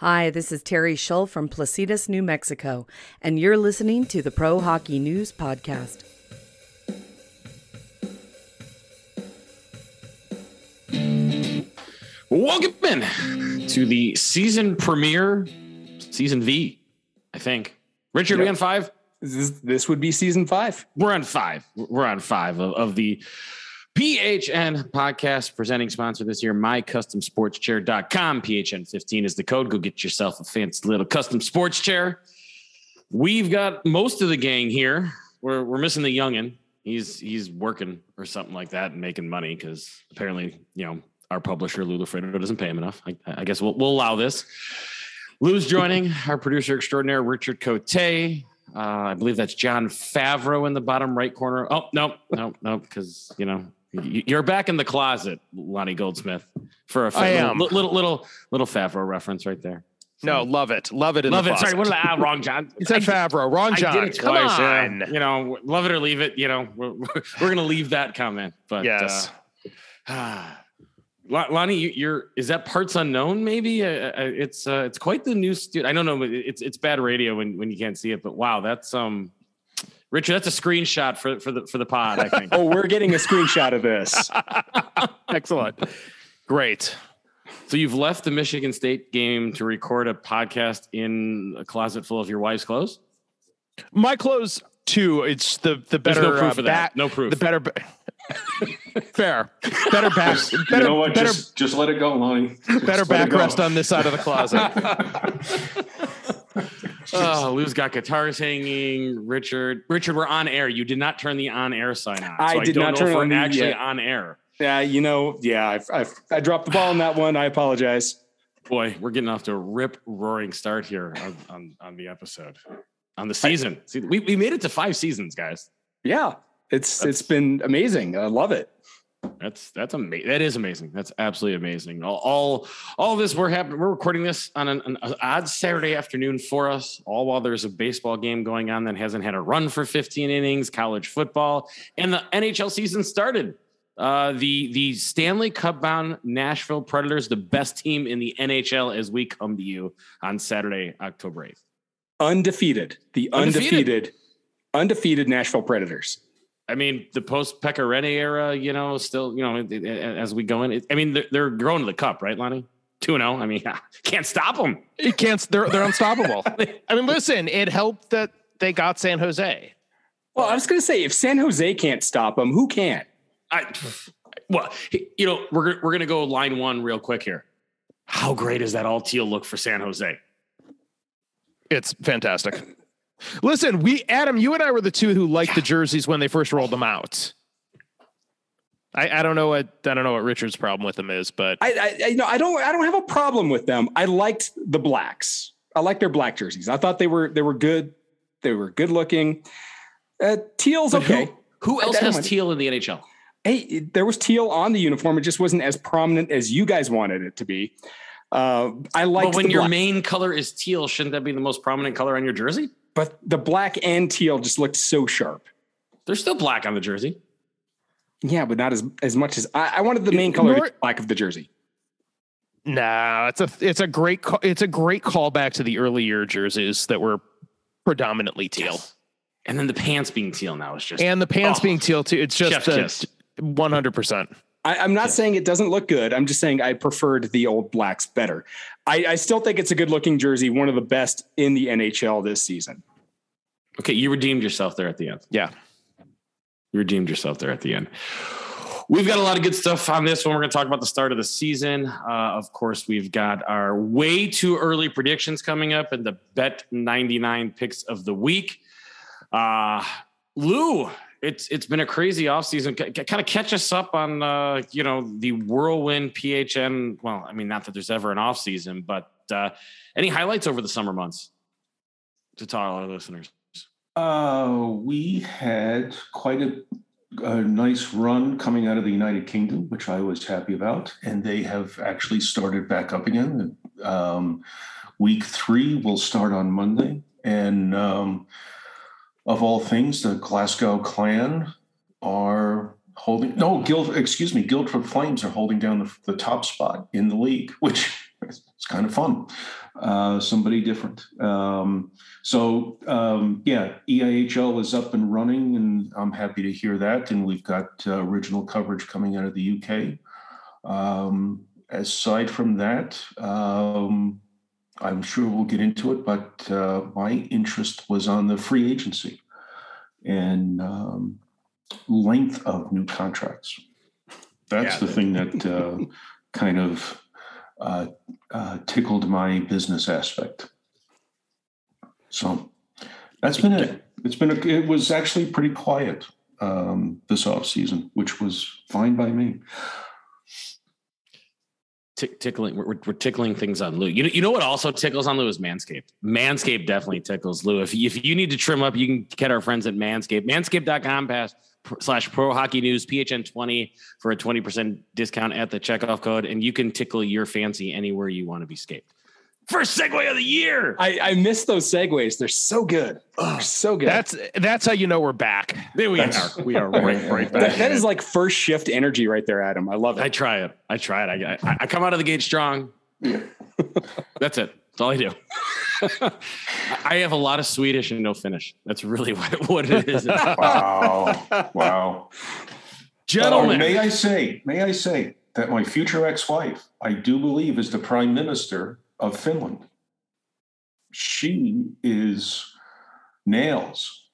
Hi, this is Terry Shull from Placitas, New Mexico, and you're listening to the Pro Hockey News Podcast. Welcome in to the season premiere, season V, I think. Richard, we Yep. on five? This, this would be season five. We're on five. We're on five of, of the PHN podcast presenting sponsor this year, mycustomsportschair.com. PHN15 is the code. Go get yourself a fancy little custom sports chair. We've got most of the gang here. We're, we're missing the youngin. He's he's working or something like that and making money because apparently, you know, our publisher Lou Lafredo doesn't pay him enough. I, I guess we'll, we'll allow this. Lou's joining our producer extraordinaire, Richard Cote. Uh, I believe that's John Favreau in the bottom right corner. Oh, no, no, no, because, you know, you're back in the closet, Lonnie Goldsmith, for a I little, am. little, little, little Favreau reference right there. No, love it. Love it in Love the it. Sorry, closet. what did I, ah, wrong, John. You said Favreau. Ron I John. did it Come twice, yeah. on. You know, love it or leave it. You know, we're, we're, to leave that comment. But Yes. uh, Lonnie, you, you're is that parts unknown? Maybe uh, uh, it's uh, it's quite the new studio. I don't know. but It's it's bad radio when when you can't see it. But wow, that's um, Richard, that's a screenshot for for the for the pod. I think. Oh, we're getting a screenshot of this. Excellent. Great. so you've left the Michigan State game to record a podcast in a closet full of your wife's clothes. My clothes too. It's the the There's better no proof uh, of that. back- No proof. The better. ba- Fair. Better back. Better. you know what? better. Just, just let it go, Lonnie. Just better let it go. backrest on this side of the closet. Oh, Lou's got guitars hanging. Richard, Richard, we're on air. You did not turn the on air sign on. I so did don't not know turn if we're on actually yeah. on air. yeah, you know, yeah, I've, I've, I dropped the ball on that one. I apologize. Boy, we're getting off to a rip roaring start here on, on, on the episode, on the season. See, we, we made it to five seasons, guys. Yeah, it's That's- it's been amazing. I love it. That's that's amazing. That is amazing. That's absolutely amazing. All all, all this we're happening. We're recording this on an, an odd Saturday afternoon for us. All while there's a baseball game going on that hasn't had a run for 15 innings. College football and the NHL season started. Uh, the the Stanley Cup bound Nashville Predators, the best team in the NHL, as we come to you on Saturday, October 8th. Undefeated, the Undefeated. undefeated, undefeated Nashville Predators. I mean, the post Pekka Rinne era, you know, still, you know, as we go in, it, I mean, they're, they're growing to the cup, right, Lonnie? 2 0. I mean, can't stop them. You can't. They're they're unstoppable. I mean, listen. It helped that they got San Jose. Well, I was going to say, if San Jose can't stop them, who can? I, well, you know, we're, we're going to go line one real quick here. How great is that all teal look for San Jose? It's fantastic. Listen, we Adam, you and I were the two who liked the jerseys when they first rolled them out. I, I don't know what I don't know what Richard's problem with them is, but I, I, I- you know, I don't, I don't have a problem with them. I liked the blacks. I like their black jerseys. I thought they were, they were good. They were good looking. Uh, teal's But okay. Who, who else has mind. teal in the NHL? hey, it- there was teal on the uniform. It just wasn't as prominent as you guys wanted it to be. Uh, I like But when the your black, main color is teal, shouldn't that be the most prominent color on your jersey? But the black and teal just looked so sharp. There's still black on the jersey. Yeah, but not as as much as I, I wanted the main color to Nor- black of the jersey. no, it's a it's a great ca- it's a great callback to the early year jerseys that were predominantly teal, And then the pants being teal now is just. and the pants Oh. being teal too. It's just one hundred percent. I, I'm not saying it doesn't look good. I'm just saying I preferred the old blacks better. I, I still think it's a good looking jersey, one of the best in the NHL this season. Okay, you redeemed yourself there at the end. Yeah, You redeemed yourself there at the end. We've got a lot of good stuff on this one. We're going to talk about the start of the season. Uh, of course, we've got our way too early predictions coming up and the Bet 99 picks of the week. Uh, Lou, it's it's been a crazy offseason. C- kind of catch us up on uh, you know the whirlwind PHN. Well, I mean, not that there's ever an offseason, but uh, any highlights over the summer months to tell our listeners. Uh, we had quite a, a nice run coming out of the United Kingdom, which I was happy about, and they have actually started back up again. Um, week three will start on Monday, and um, of all things, the Glasgow Clan are holding. No, Guild. Excuse me, Guildford Flames are holding down the, the top spot in the league, which kind of fun. uh, somebody different. Um, so um, yeah, EIHL is up and running, and I'm happy to hear that. And we've got uh, original coverage coming out of the UK. Um, aside from that, um, I'm sure we'll get into it, but uh, my interest was on the free agency and um, length of new contracts. That's Yeah. the thing that uh, kind of uh, uh, tickled my business aspect. So that's been it. It's been a, it was actually pretty quiet um, this off season, which was fine by me. Tick tickling, we're, we're tickling things on Lou. You know, you know what also tickles on Lou is Manscaped. Manscaped definitely tickles Lou. If, if you need to trim up, you can get our friends at Manscaped. Manscaped.com pass slash pro hockey news PHN20 for a 20% discount at the checkoff code. And you can tickle your fancy anywhere you want to be scaped. First segue of the year. I, I miss those segues. They're so good. They're so good. That's that's how you know we're back. There we That's- are. We are right, right back. that, that is like first shift energy right there, Adam. I love it. I try it. I try it. I, I, I come out of the gate strong. That's it. That's all I do. I have a lot of Swedish and no Finnish. That's really what, what it is. Wow. wow. Gentlemen, Oh, may I say, may I say that my future ex-wife, I do believe, is the prime minister of Finland. She is nails.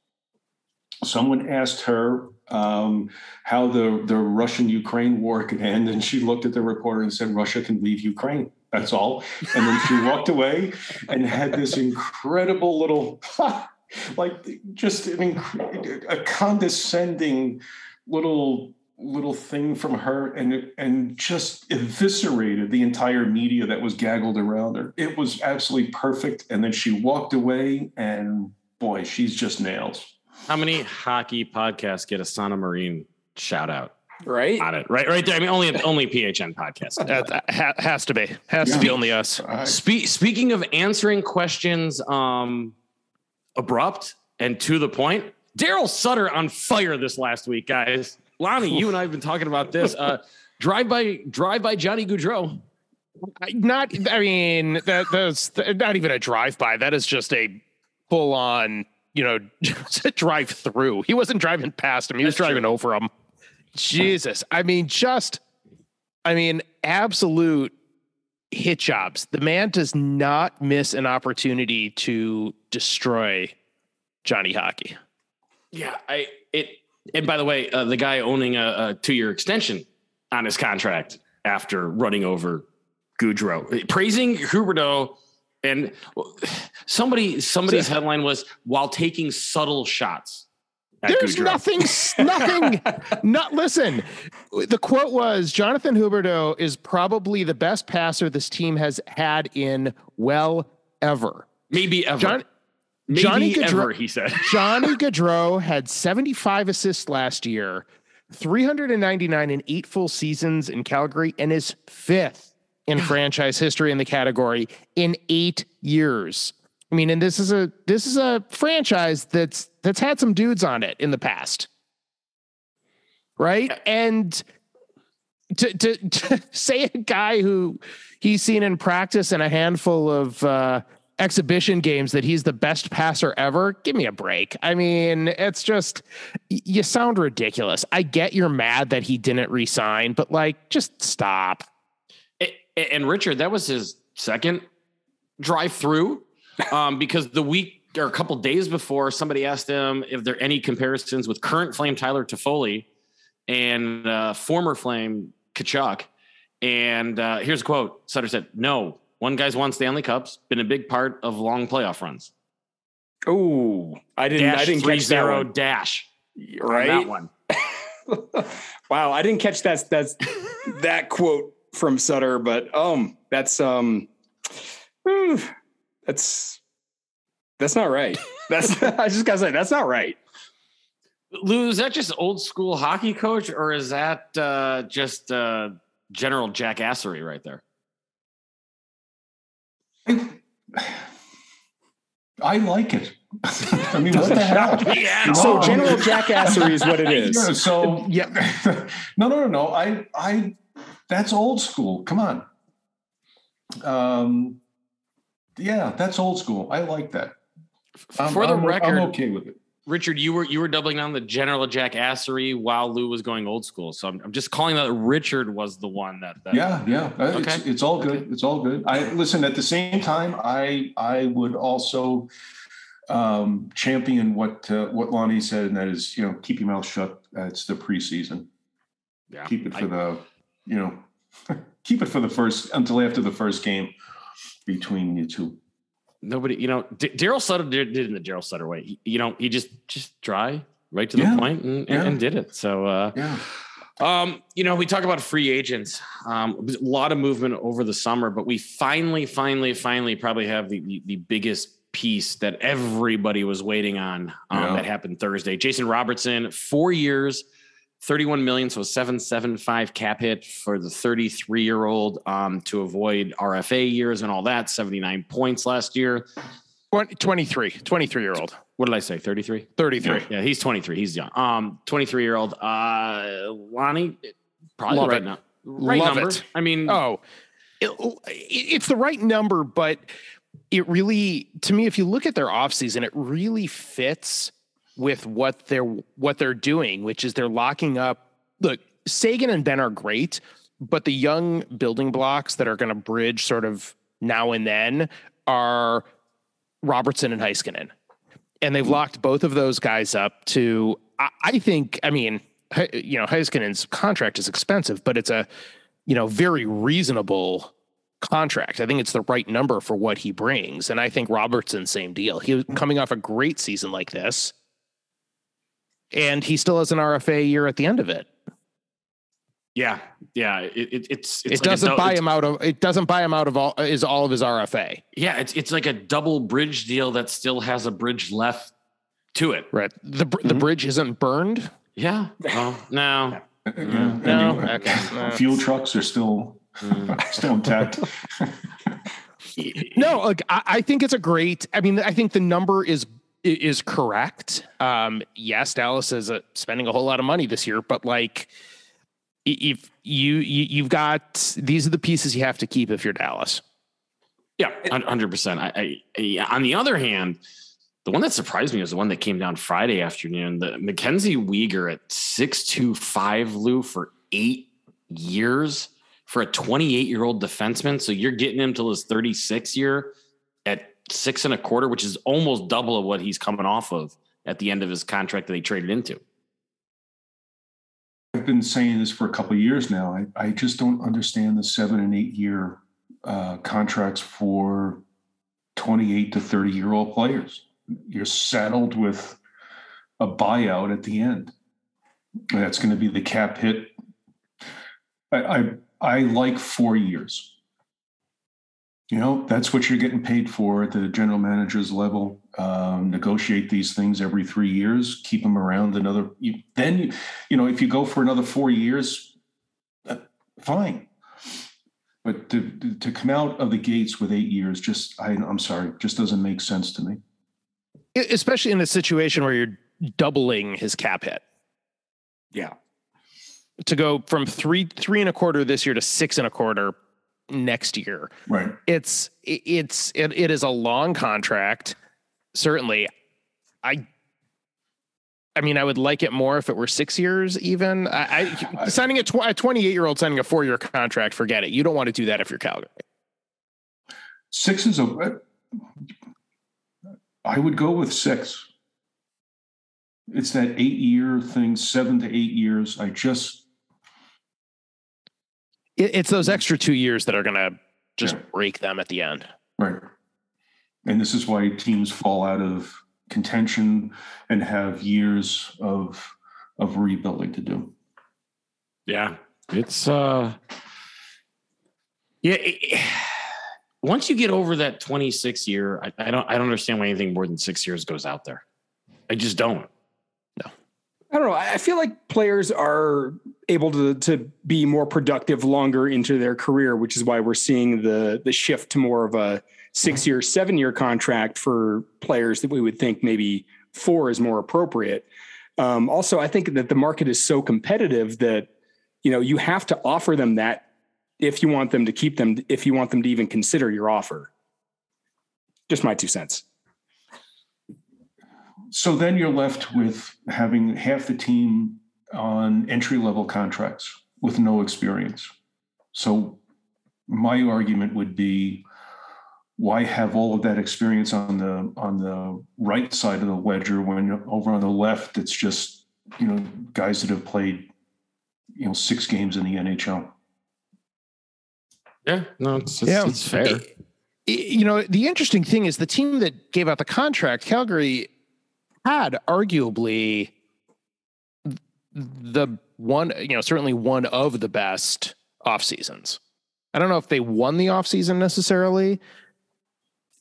Someone asked her um, how the, the Russian-Ukraine war could end, and she looked at the reporter and said, "Russia can leave Ukraine." That's all. And then she walked away and had this incredible little, like just an inc- a condescending little little thing from her and and just eviscerated the entire media that was gaggled around her. It was absolutely perfect. And then she walked away and boy, she's just nails. how many hockey podcasts get a Sanna Marin shout out Right? on it? Right, right there. I mean, only only PHN podcast. That that has to be has to be Yeah. only us. I- Spe- speaking of answering questions, um, abrupt and to the point. Daryl Sutter on fire this last week, guys. Lonnie, you and I have been talking about this. Uh, drive by, drive by Johnny Gaudreau. Not, I mean, that that's not even a drive by. That is just a full on, you know, just drive through. He wasn't driving past him. He was That's driving over him. Jesus. I mean, just, I mean, absolute hit jobs. The man does not miss an opportunity to destroy Johnny Hockey. Yeah, I it. And by the way, uh, the guy owning a, a two-year extension on his contract after running over Gaudreau, praising Huberdeau, and somebody somebody's headline was while taking subtle shots. There's Gaudreau." nothing, nothing. not listen. The quote was Jonathan Huberdeau is probably the best passer this team has had in well ever. maybe ever. John, maybe Johnny Gaudreau- ever. He said. Johnny Gaudreau had 75 assists last year, 399 in eight full seasons in Calgary, and is fifth in franchise history in the category in eight years. I mean, and this is a this is a franchise that's that's had some dudes on it in the past, right? And to to, to say a guy who he's seen in practice and a handful of uh, exhibition games that he's the best passer ever, give me a break. I mean, it's just you sound ridiculous. I get you're mad that he didn't resign, but like, just stop. And Richard, that was his second drive through um, because the week or a couple days before, somebody asked him if there are any comparisons with current Flame Tyler Toffoli and uh, former Flame Tkachuk. And uh, here's a quote Sutter said, No, one guy's won Stanley Cups, been a big part of long playoff runs. Oh, I didn't. Dash I didn't catch that zero one. dash. on Right? that one. wow, I didn't catch that. That's that quote from Sutter, but um, that's um, whew, that's that's not right. That's I just gotta say that's not right. Lou, is that just old school hockey coach or is that uh, just uh, general jackassery right there? I, I like it. I mean, what the hell? Yeah. So No. general jackassery is what it is. Yeah, so Yeah. no, no, no, no. I, I, that's old school. Come on. Um, yeah, that's old school. I like that. I'm, For the I'm- record, I'm okay with it. Richard, you were you were doubling down the general jackassery while Lou was going old school. So I'm, I'm just calling that Richard was the one that. that Yeah, yeah. Uh, It's, Okay. it's all good. It's all good. I listen. At the same time, I I would also um, champion what uh, what Lonnie said, and that is, you know, keep your mouth shut. Uh, it's the preseason. Yeah, Keep it I- for the, you know, keep it for the first until after the first game between you two. nobody, you know, D- Daryl Sutter did, did it in the Daryl Sutter way. He- you know, he just just dry right to the Yeah, point and, and, yeah. and did it. So, uh, Yeah. um, you know, we talk about free agents. Um, a lot of movement over the summer, but we finally, finally, finally probably have the the, the biggest piece that everybody was waiting on. Um, Yeah. That happened Thursday. Jason Robertson, four years. 31 million, so 775 cap hit for the 33 year old um, to avoid RFA years and all that. 79 points last year. 20, 23, 23 year old, What did I say? 33? 33. Yeah, he's 23. He's young. Um, 23 year old. Uh, Lonnie, probably Love right, right Love number. it. I mean, Oh, it, it's the right number, but it really, to me, if you look at their offseason, it really fits with what they're what they're doing, which is they're locking up. Look, Seguin and Benn are great, but the young building blocks that are going to bridge sort of now and then are Robertson and Heiskanen. And they've locked both of those guys up to, I, I think, I mean, you know, Heiskanen's contract is expensive, but it's a, you know, very reasonable contract. I think it's the right number for what he brings. And I think Robertson, same deal. He was coming off a great season like this. And he still has an RFA year at the end of it. yeah, yeah. It, it, it's, it's it like doesn't dou- buy it's- him out of it doesn't buy him out of all is all of his RFA. Yeah, it's it's like a double bridge deal that still has a bridge left to it. Right. The br- the Mhm. bridge isn't burned. Yeah. Well, no. Yeah. No? And, Okay. No. Fuel trucks are still Mm. still intact. No, like I, I think it's a great. I mean, I think the number is is correct. Um, yes, Dallas is uh spending a whole lot of money this year, but like, if you, you you've got these are the pieces you have to keep if you're Dallas. Yeah, hundred percent. I, I, I, on the other hand, the one that surprised me was the one that came down Friday afternoon. The Mackenzie Weegar at six two five Lou for eight years for a twenty eight year old defenseman. So you're getting him till his thirty six year six and a quarter, which is almost double of what he's coming off of at the end of his contract that they traded into. I've been saying this for a couple years now. I, I just don't understand the seven and eight year uh, contracts for 28 to 30 year old players. You're saddled with a buyout at the end. That's going to be the cap hit. I, I, I like four years. You know, that's what you're getting paid for at the general manager's level. Um, negotiate these things every three years, keep them around another. You, then, you, you know, if you go for another four years, uh, fine. But to, to come out of the gates with eight years, just I, I'm sorry, just doesn't make sense to me. Especially in a situation where you're doubling his cap hit Yeah. to go from three three and a quarter this year to six and a quarter next year. Right. It's it's it, it is a long contract. Certainly, I. I mean, I would like it more if it were six years. Even I, I signing a, tw- a twenty-eight-year-old signing a four-year contract. Forget it. You don't want to do that if you're Calgary. Six is a. Uh, I would go with six. It's that eight year thing, seven to eight years. I just, It, it's those extra two years that are going to just Yeah. break them at the end. right. And this is why teams fall out of contention and have years of of rebuilding to do. Yeah, it's uh, yeah. it- once you get over that 26 year, I, I don't I don't understand why anything more than six years goes out there. I just don't. I don't know. I feel like players are able to to be more productive longer into their career, which is why we're seeing the the shift to more of a six year, seven year contract for players that we would think maybe four is more appropriate. Um, also, I think that the market is so competitive that you know you have to offer them that if you want them to keep them, if you want them to even consider your offer. just my two cents. So then you're left with having half the team on entry level contracts with no experience. So my argument would be why have all of that experience on the on the right side of the ledger when over on the left it's just you know guys that have played you know six games in the NHL. Yeah, no, it's, it's, Yeah. it's fair. It- you know, the interesting thing is the team that gave out the contract, Calgary, had arguably the one, you know, certainly one of the best off seasons. I don't know if they won the off season necessarily.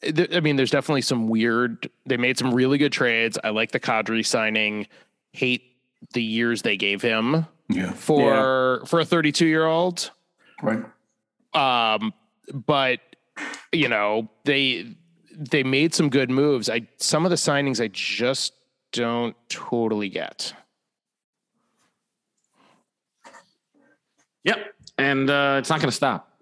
I mean, there's definitely some weird. They made some really good trades. I like the Kadri signing. Hate the years they gave him Yeah. for for a 32 year old. Right. Um, but you know, they they made some good moves. I some of the signings I just don't totally get. Yep, and uh, it's not going to stop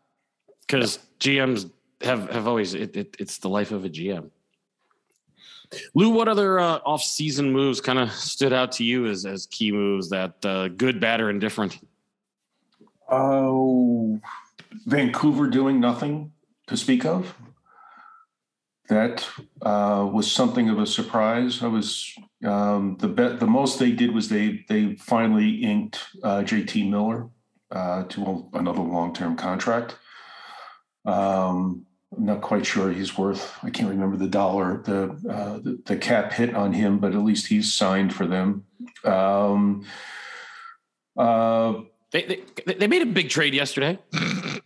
because GMs have have always it, it, it's the life of a GM. Lou, what other uh, off-season moves kind of stood out to you as as key moves that uh, good, bad, or indifferent? Oh, Vancouver doing nothing to speak of. That uh, was something of a surprise. I was um, the bet. The most they did was they they finally inked uh, JT Miller uh, to a, another long term contract. Um, I'm not quite sure he's worth. I can't remember the dollar the uh, the, the cap hit on him, but at least he's signed for them. Um, uh, They they, they made a big trade yesterday, and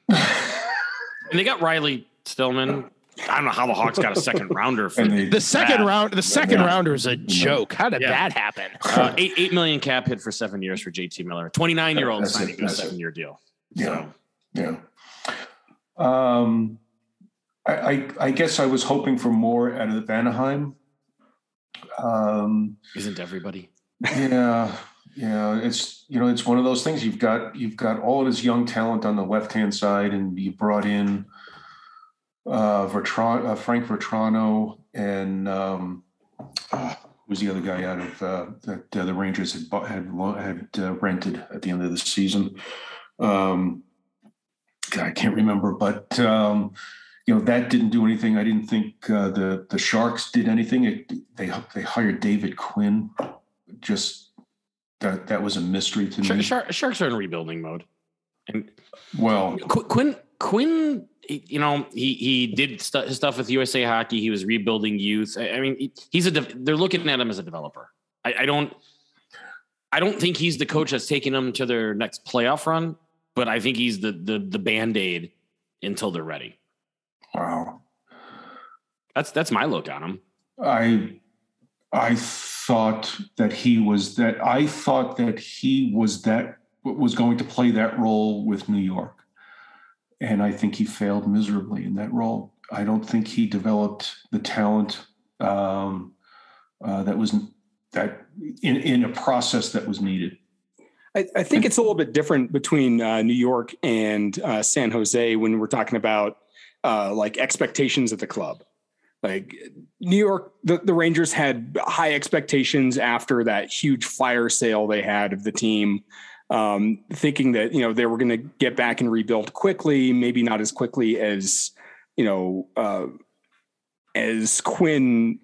they got Riley Stillman. I don't know how the Hawks got a second rounder for and they, The second Bad. round, the second Yeah. rounder is a joke. How did Yeah. that happen? uh, eight eight million cap hit for seven years for JT Miller, twenty nine year old That's it, signing a that's it. seven year deal. Yeah. So, Yeah. Um, I, I, I guess I was hoping for more out of Anaheim. Um, isn't everybody? yeah, yeah. It's you know it's one of those things. You've got you've got all of this young talent on the left hand side, and you brought in uh, Vertran, uh Frank Vatrano and um, uh, who's the other guy out of uh, that uh, the Rangers had bought, had had uh, rented at the end of the season. Um, I can't remember, but um, you know that didn't do anything. I didn't think uh, the the Sharks did anything. It, they they hired David Quinn. Just that that was a mystery to Shark, me. Shark, Sharks are in rebuilding mode, and Well, Qu- Quinn Quinn, you know, he he did his stuff with USA Hockey. He was rebuilding youth. I, I mean, he's a. De- they're looking at him as a developer. I, I don't. I don't think he's the coach that's taking them to their next playoff run, but I think he's the the the band aid until they're ready. wow. That's that's my look on him. I I thought that he was that I thought that he was that was going to play that role with New York. And I think he failed miserably in that role. I don't think he developed the talent um, uh, that was that in, in a process that was needed. I, I think it's a little bit different between uh, New York and uh, San Jose when we're talking about uh, like expectations at the club. Like New York, the, the Rangers had high expectations after that huge fire sale they had of the team, um, thinking that you know they were going to get back and rebuild quickly, maybe not as quickly as you know uh, as Quinn,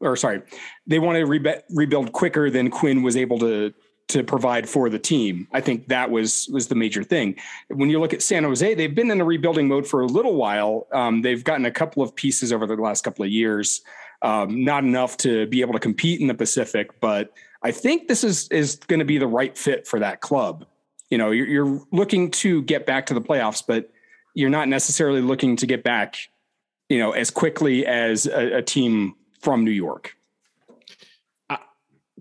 or sorry, they wanted to rebuild quicker than Quinn was able to to provide for the team. I think that was was the major thing. When you look at San Jose, they've been in a rebuilding mode for a little while. Um, they've gotten a couple of pieces over the last couple of years, um, not enough to be able to compete in the Pacific, but I think this is is going to be the right fit for that club. You know, you're, you're looking to get back to the playoffs, but you're not necessarily looking to get back, you know, as quickly as a, a team from New York.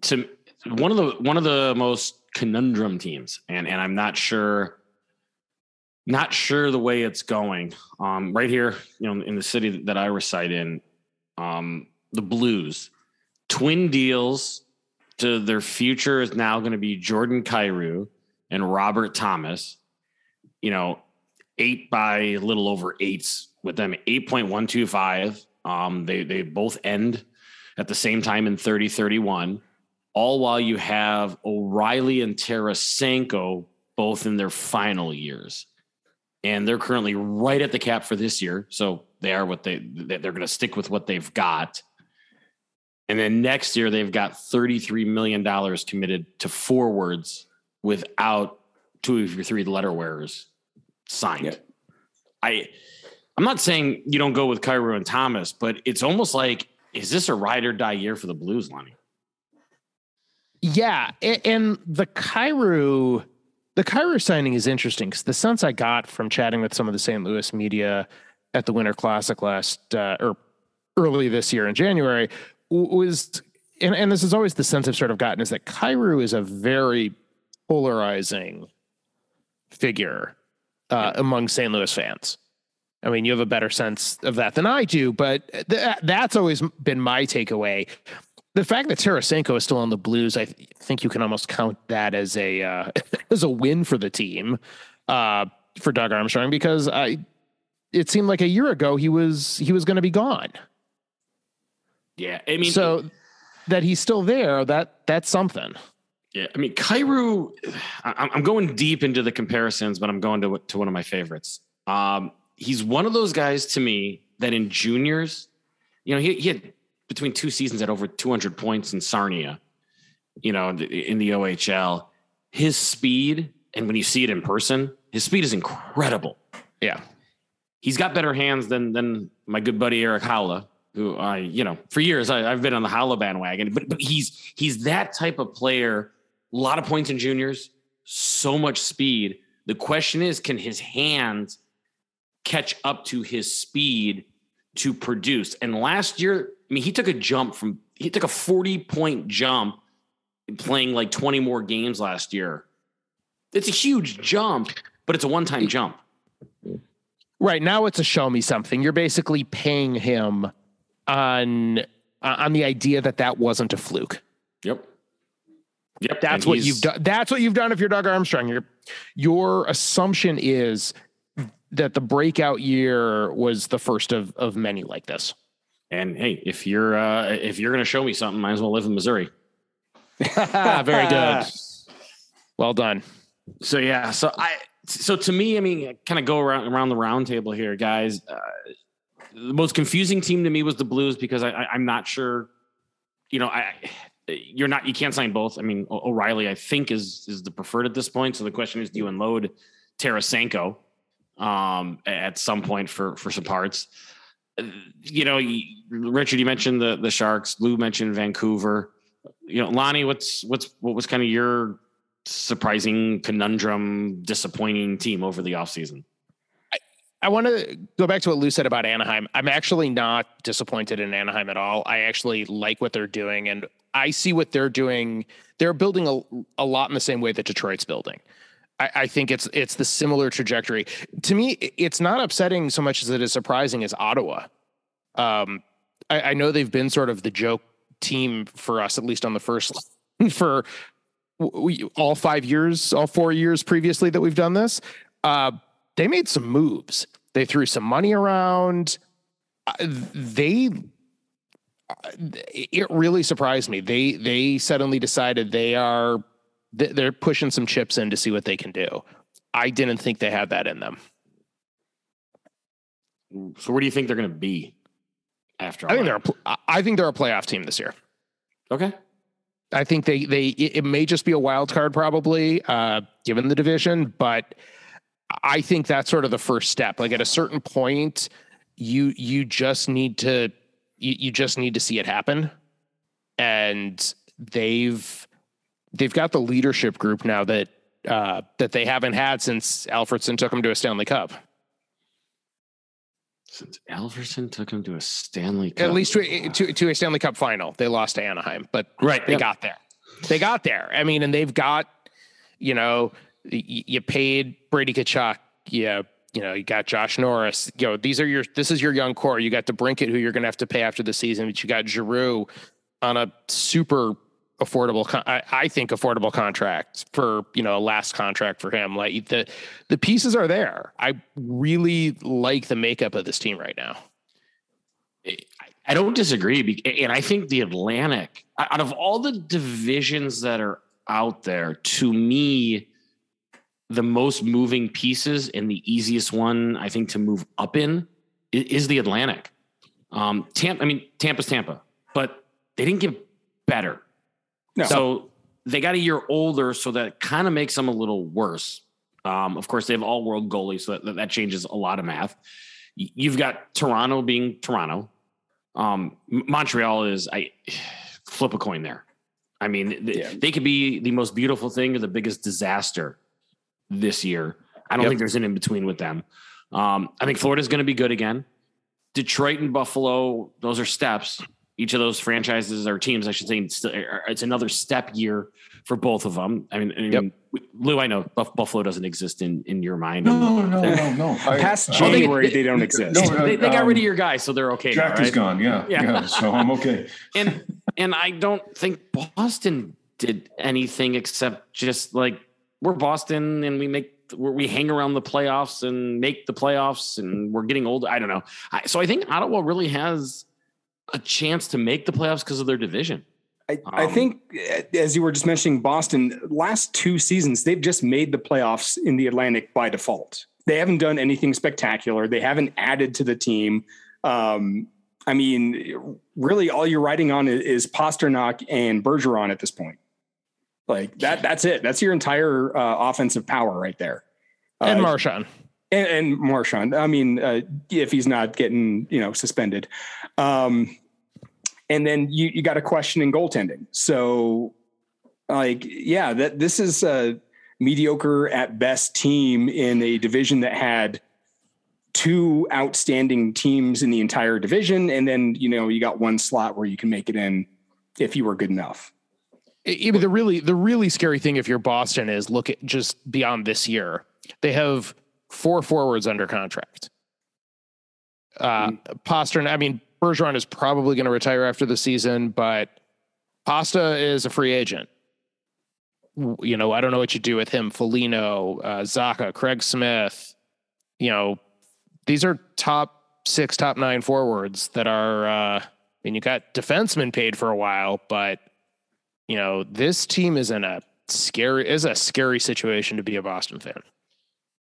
to one of the one of the most conundrum teams, and and I'm not sure, not sure the way it's going. Um, right here, you know, in the city that I reside in, um, the Blues, twin deals to their future is now going to be Jordan Kyrou and Robert Thomas. You know, eight by a little over eights with them, eight point one two five. Um, they they both end at the same time in 30 31, all while you have O'Reilly and Tarasenko both in their final years. And they're currently right at the cap for this year. So they are what they they're going to stick with what they've got. And then next year they've got $33 million committed to forwards without two of your three letter wearers signed. Yeah. I I'm not saying you don't go with Kyrou and Thomas, but it's almost like is this a ride or die year for the Blues, Lonnie? Yeah, and the Kyrou, the Kyrou signing is interesting because the sense I got from chatting with some of the St. Louis media at the Winter Classic last uh, or early this year in January w- was, and, and this is always the sense I've sort of gotten is that Kyrou is a very polarizing figure uh, among St. Louis fans. I mean, you have a better sense of that than I do, but th- that's always been my takeaway. The fact that Tarasenko is still on the Blues, I th- think you can almost count that as a uh, as a win for the team uh, for Doug Armstrong because I it seemed like a year ago he was he was going to be gone. Yeah, I mean, so that he's still there, that that's something. yeah, I mean. I- I'm going deep into the comparisons, but I'm going to to one of my favorites. Um, he's one of those guys to me that in juniors, you know, he, he had between two seasons at over 200 points in Sarnia, you know, in the OHL. His speed, and when you see it in person, his speed is incredible. Yeah. He's got better hands than than my good buddy Eric Haula, who I, you know, for years I, I've been on the Haula bandwagon. But but he's he's that type of player. A lot of points in juniors, so much speed. The question is, can his hands catch up to his speed to produce? And last year, I mean, he took a jump from he took a 40 point jump playing like 20 more games last year. It's a huge jump, but it's a one time jump. Right now, it's a show me something. You're basically paying him on uh, on the idea that that wasn't a fluke. Yep. Yep. That's and what you've done. That's what you've done if you're Doug Armstrong. Your your assumption is that the breakout year was the first of of many like this. And hey, if you're uh, if you're going to show me something, might as well live in Missouri. Very good. Well done. So yeah, so I so to me, I mean, kind of go around around the round table here, guys. Uh, the most confusing team to me was the Blues because I, I I'm not sure. You know, I you're not you can't sign both. I mean, O'Reilly I think is is the preferred at this point. So the question is, do you unload Tarasenko um, at some point for for some parts? Uh, You know, Richard, you mentioned the the Sharks. Lou mentioned Vancouver. You know, Lonnie, what's what's what was kind of your surprising conundrum, disappointing team over the offseason? I want to go back to what Lou said about Anaheim. I'm actually not disappointed in Anaheim at all. I actually like what they're doing, and I see what they're doing. They're building a, a lot in the same way that Detroit's building. I, I think it's it's the similar trajectory. To me, it's not upsetting so much as it is surprising as Ottawa. Um, I, I know they've been sort of the joke team for us, at least on the first for we, all five years, all four years previously that we've done this. Uh, they made some moves. They threw some money around. Uh, They uh, it really surprised me. They they suddenly decided they are they're pushing some chips in to see what they can do. I didn't think they had that in them. So where do you think they're going to be after? I think all they're a, I- think they're a playoff team this year. okay. I think they they it it may just be a wild card probably uh given the division, but I think that's sort of the first step. Like at a certain point, you you just need to you, you just need to see it happen. And they've they've got the leadership group now that uh that they haven't had since Alfredsson took them to a Stanley Cup. Since Alfredsson took him to a Stanley Cup, At least to, to to a Stanley Cup final. They lost to Anaheim, but Right, they yep. got there. They got there. I mean, and they've got, you know, you paid Brady Tkachuk. You, you know, you got Josh Norris. You know, these are your. This is your young core. You got DeBrincat, who you're going to have to pay after the season, but you got Giroux on a super affordable. I, I think affordable contract for you know a last contract for him. Like the the pieces are there. I really like the makeup of this team right now. I don't disagree. And I think the Atlantic, out of all the divisions that are out there, to me, the most moving pieces and the easiest one, I think, to move up in is the Atlantic. Um, Tampa, I mean, Tampa's Tampa, but they didn't get better. No. So they got a year older, so that kind of makes them a little worse. Um, of course, they have all world goalies, so that, that changes a lot of math. You've got Toronto being Toronto. Um, Montreal is I flip a coin there. I mean, yeah. they could be the most beautiful thing or the biggest disaster this year. I don't yep. think there's an in between with them. Um, I think Florida's going to be good again. Detroit and Buffalo, those are steps. Each of those franchises or teams, I should say, it's another step year for both of them. I mean, I mean yep. Lou, I know Buffalo doesn't exist in, in your mind. No, no, no, no. Past January, they, they, don't exist. No, they, they got um, rid of your guy, so they're okay. Jack now, right? is gone. Yeah, yeah, yeah. So I'm okay. and and I don't think Boston did anything except just like we're Boston and we make we hang around the playoffs and make the playoffs and we're getting old. I don't know. I, so I think Ottawa really has a chance to make the playoffs because of their division. I, um, I, think, as you were just mentioning, Boston last two seasons they've just made the playoffs in the Atlantic by default. They haven't done anything spectacular. They haven't added to the team. Um, I mean, really, all you're riding on is, is Pastrnak and Bergeron at this point. Like that, that's it. That's your entire uh, offensive power right there. And Marchand. And, and Marchand. I mean, uh, if he's not getting, you know, suspended. Um, and then you, you got a question in goaltending. So like, yeah, that this is a mediocre at best team in a division that had two outstanding teams in the entire division. And then, you know, you got one slot where you can make it in if you were good enough even the really the really scary thing if you're Boston is look at just beyond this year. They have four forwards under contract. Uh, mm. I mean, Bergeron is probably going to retire after the season, but Pasta is a free agent. You know, I don't know what you do with him. Foligno, uh, Zacha, Craig Smith. You know, these are top six, top nine forwards that are. Uh, I mean, you got defensemen paid for a while, but you know, this team is in a scary is a scary situation to be a Boston fan.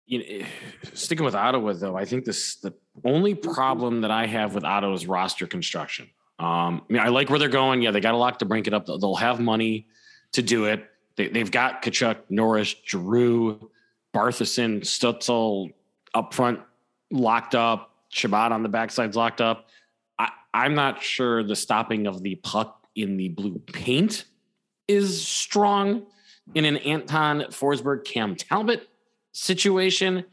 You know, sticking with Ottawa though, I think this the only problem that I have with Ottawa's roster construction. Um, I mean, I like where they're going. Yeah, they got a lot to bring it up. They'll have money to do it. They, have got Tkachuk, Norris, Giroux, Batherson, Stützle up front, locked up. Chabot on the backside's locked up. I, I'm not sure the stopping of the puck in the blue paint is strong in an Anton Forsberg, Cam Talbot situation,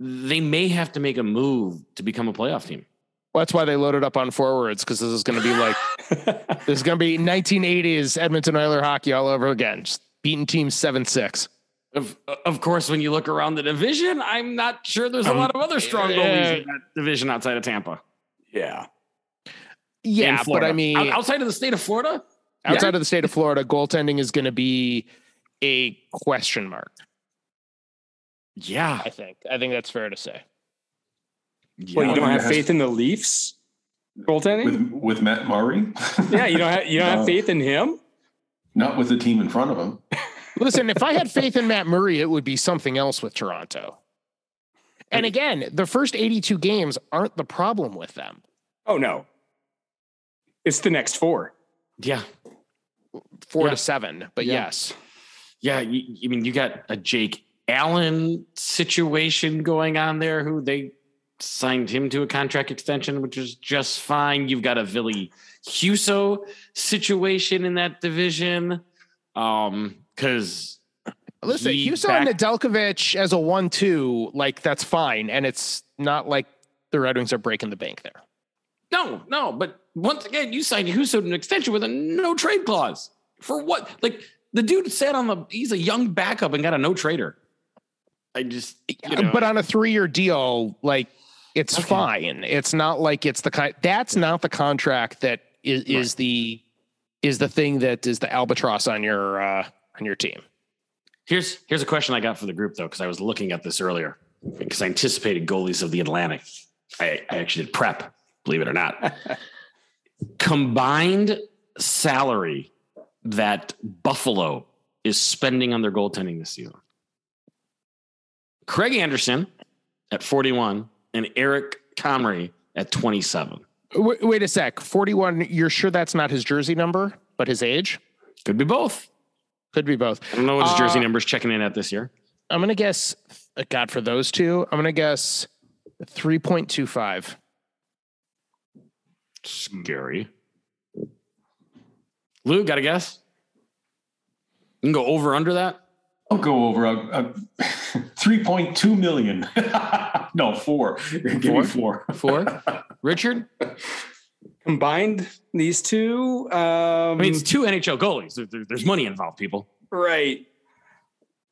they may have to make a move to become a playoff team. Well, that's why they loaded up on forwards because this is going to be like this is going to be 1980s Edmonton Oiler hockey all over again, just beating teams seven six. Of of course, when you look around the division, I'm not sure there's a um, lot of other strong goalies uh, in that division outside of Tampa. Yeah, yeah, but I mean, outside of the state of Florida, Outside yeah. of the state of Florida, goaltending is going to be a question mark. Yeah, I think I think that's fair to say. Yeah. Well, you don't have faith in the Leafs goaltending with, with Matt Murray. yeah, you don't have, you don't no. have faith in him. Not with the team in front of him. Listen, if I had faith in Matt Murray, it would be something else with Toronto. And again, the first 82 games aren't the problem with them. Oh no. It's the next four. Yeah. Four yeah. to seven, but yeah. yes. Yeah. You, I mean, you got a Jake Allen situation going on there who they signed him to a contract extension, which is just fine. You've got a Ville Husso situation in that division. Um, because listen, Husso back- and Nedeljkovic as a one-two, like that's fine, and it's not like the Red Wings are breaking the bank there. No, no, but once again, you signed Husso an extension with a no trade clause. For what? Like the dude sat on the he's a young backup and got a no trader. I just you know. But on a three year deal, like it's okay. fine. It's not like it's the kind that's not the contract that is, is right. the is the thing that is the albatross on your uh on your team. Here's here's a question I got for the group though, because I was looking at this earlier because I anticipated goalies of the Atlantic. I, I actually did prep believe it or not. Combined salary that Buffalo is spending on their goaltending this season. Craig Anderson at 41 and Eric Comrie at 27. Wait, wait a sec. 41, you're sure that's not his jersey number, but his age? Could be both. Could be both. I don't know what his jersey Uh, number's checking in at this year. I'm going to guess, uh, God, for those two, I'm going to guess 3.25. Scary. Lou, got a guess? You can go over under that. I'll go over uh, uh, 3.2 million. no, four. Give me four. Four. Richard? Combined these two, um, I mean, it's two NHL goalies. There- there- there's money involved, people. right.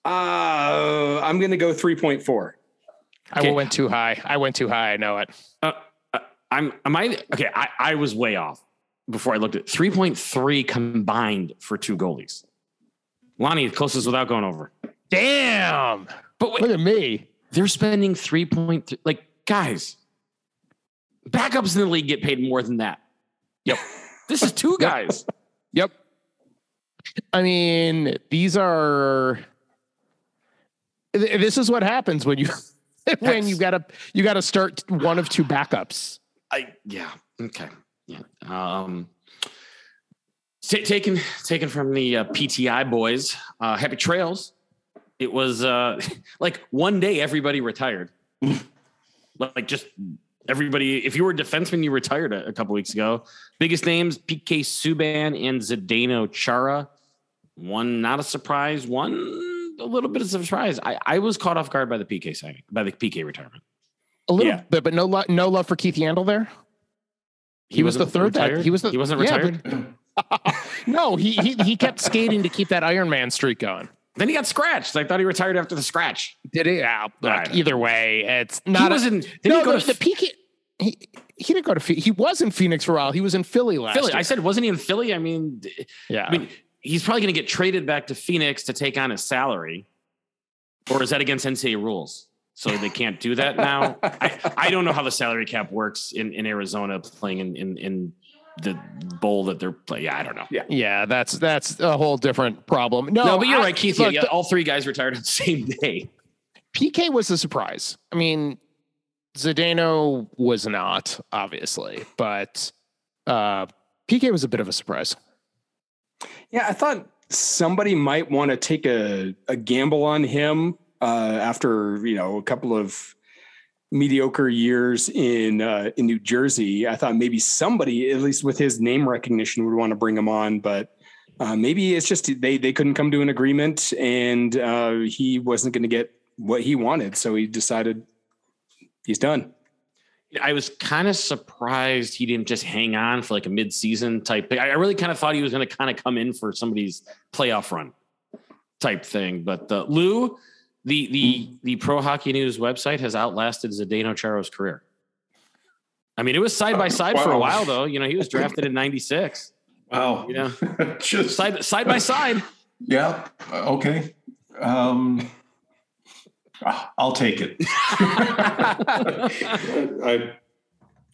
Uh, I'm going to go 3.4. I went too high. I went too high. I know it. Uh, I'm, am I, okay, I, I was way off before I looked at 3.3 combined for two goalies. Lonnie, closest without going over. Damn. But wait, Look at me. they're spending 3.3, like, guys, backups in the league get paid more than that. Yep. This is two guys. Yep. I mean, these are. This is what happens when you when you gotta you gotta start one of two backups. I yeah okay yeah um ta- taken taken from the uh, PTI boys uh, happy trails it was uh like one day everybody retired. Like just everybody if you were a defenseman you retired a, a couple weeks ago. Biggest names PK Subban and Zdeno Chara. One not a surprise one a little bit of surprise I I was caught off guard by the PK signing by the PK retirement A little Yeah. bit, but no love no love for Keith Yandle there. He, was the third. retired? He was the he wasn't yeah, retired but- no, he, he he kept skating to keep that Iron Man streak going. Then he got scratched. I thought he retired after the scratch. Did he? Yeah, Right. either way, it's not. He not. was a, no, he the, to the PK. He, he didn't go to. He was in Phoenix for a while. He was in Philly last Philly? year. I said, wasn't he in Philly? I mean, yeah. I mean, he's probably going to get traded back to Phoenix to take on his salary, or is that against NCAA rules? So they can't do that now. I, I don't know how the salary cap works in, in Arizona playing in, in in the bowl that they're playing. Yeah, I don't know. yeah, yeah, that's that's a whole different problem. No, No, but you're I- right, Keith. look, yeah, the- all three guys retired on the same day. PK was a surprise. I mean, Zdeno was not, obviously, but uh, PK was a bit of a surprise. Yeah, I thought somebody might want to take a, a gamble on him uh, after you know a couple of mediocre years in uh, in New Jersey. I thought maybe somebody, at least with his name recognition, would want to bring him on, but uh, maybe it's just they they couldn't come to an agreement, and uh, he wasn't going to get what he wanted, so he decided he's done. I was kind of surprised he didn't just hang on for like a mid-season type I really kind of thought he was going to kind of come in for somebody's playoff run type thing. But uh, Lou, the the the Pro Hockey News website has outlasted Zdeno Chara's career. I mean, it was side by side for a while though. You know, he was drafted in '96. Wow. You know, Just side side by side. yeah. Okay. Um, I'll take it. I,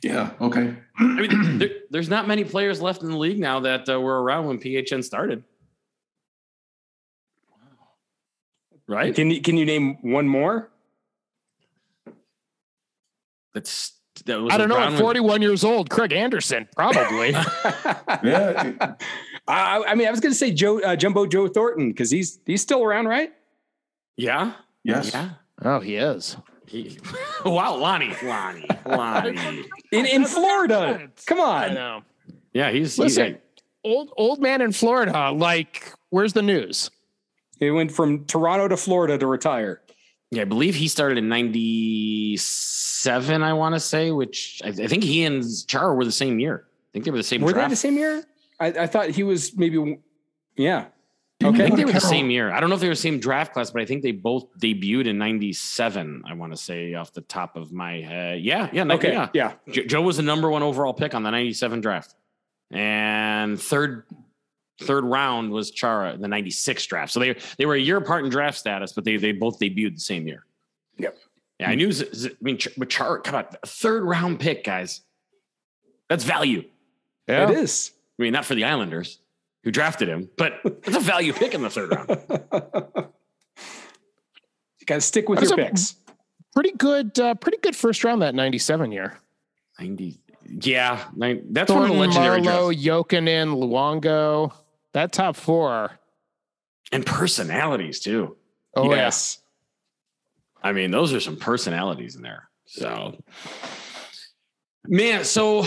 yeah. Okay. I mean, there, there's not many players left in the league now that uh, were around when PHN started. Right? Can you can you name one more? That's that was I don't know. around At when- 41 years old, Craig Anderson, probably. Yeah. I, I mean, I was going to say Joe uh, Jumbo Joe Thornton because he's he's still around, right? Yeah. Yes. Yeah. oh, he is. He- wow, Lonnie, Lonnie, Lonnie. In in Florida. Come I on. know. Yeah, he's, he's Listen, old old man in Florida. Like, where's the news? He went from Toronto to Florida to retire. yeah, I believe he started in '97. I want to say, which I, I think he and Char were the same year. I think they were the same Were they the same year? I, I thought he was maybe. Yeah. I Okay. think they were the same year. I don't know if they were the same draft class, but I think they both debuted in '97. I want to say off the top of my head. Yeah, yeah, Okay. yeah. Yeah. Joe was the number one overall pick on the '97 draft, and third third round was Chara in the '96 draft. So they they were a year apart in draft status, but they they both debuted the same year. Yep. Yeah, I knew. Z- Z- I mean, Ch- but Chara, come on, third round pick, guys. That's value. Yeah. It is. I mean, not for the Islanders who drafted him, but it's a value pick in the third round. you got to stick with That's your picks. Pretty good, uh, pretty good first round that 97 year. 90. Yeah. nine- That's one of the Thornton, legendary Marleau, drafts. Jokinen, Luongo. That top four. And personalities too. Oh, yes. I mean, those are some personalities in there. So, man, so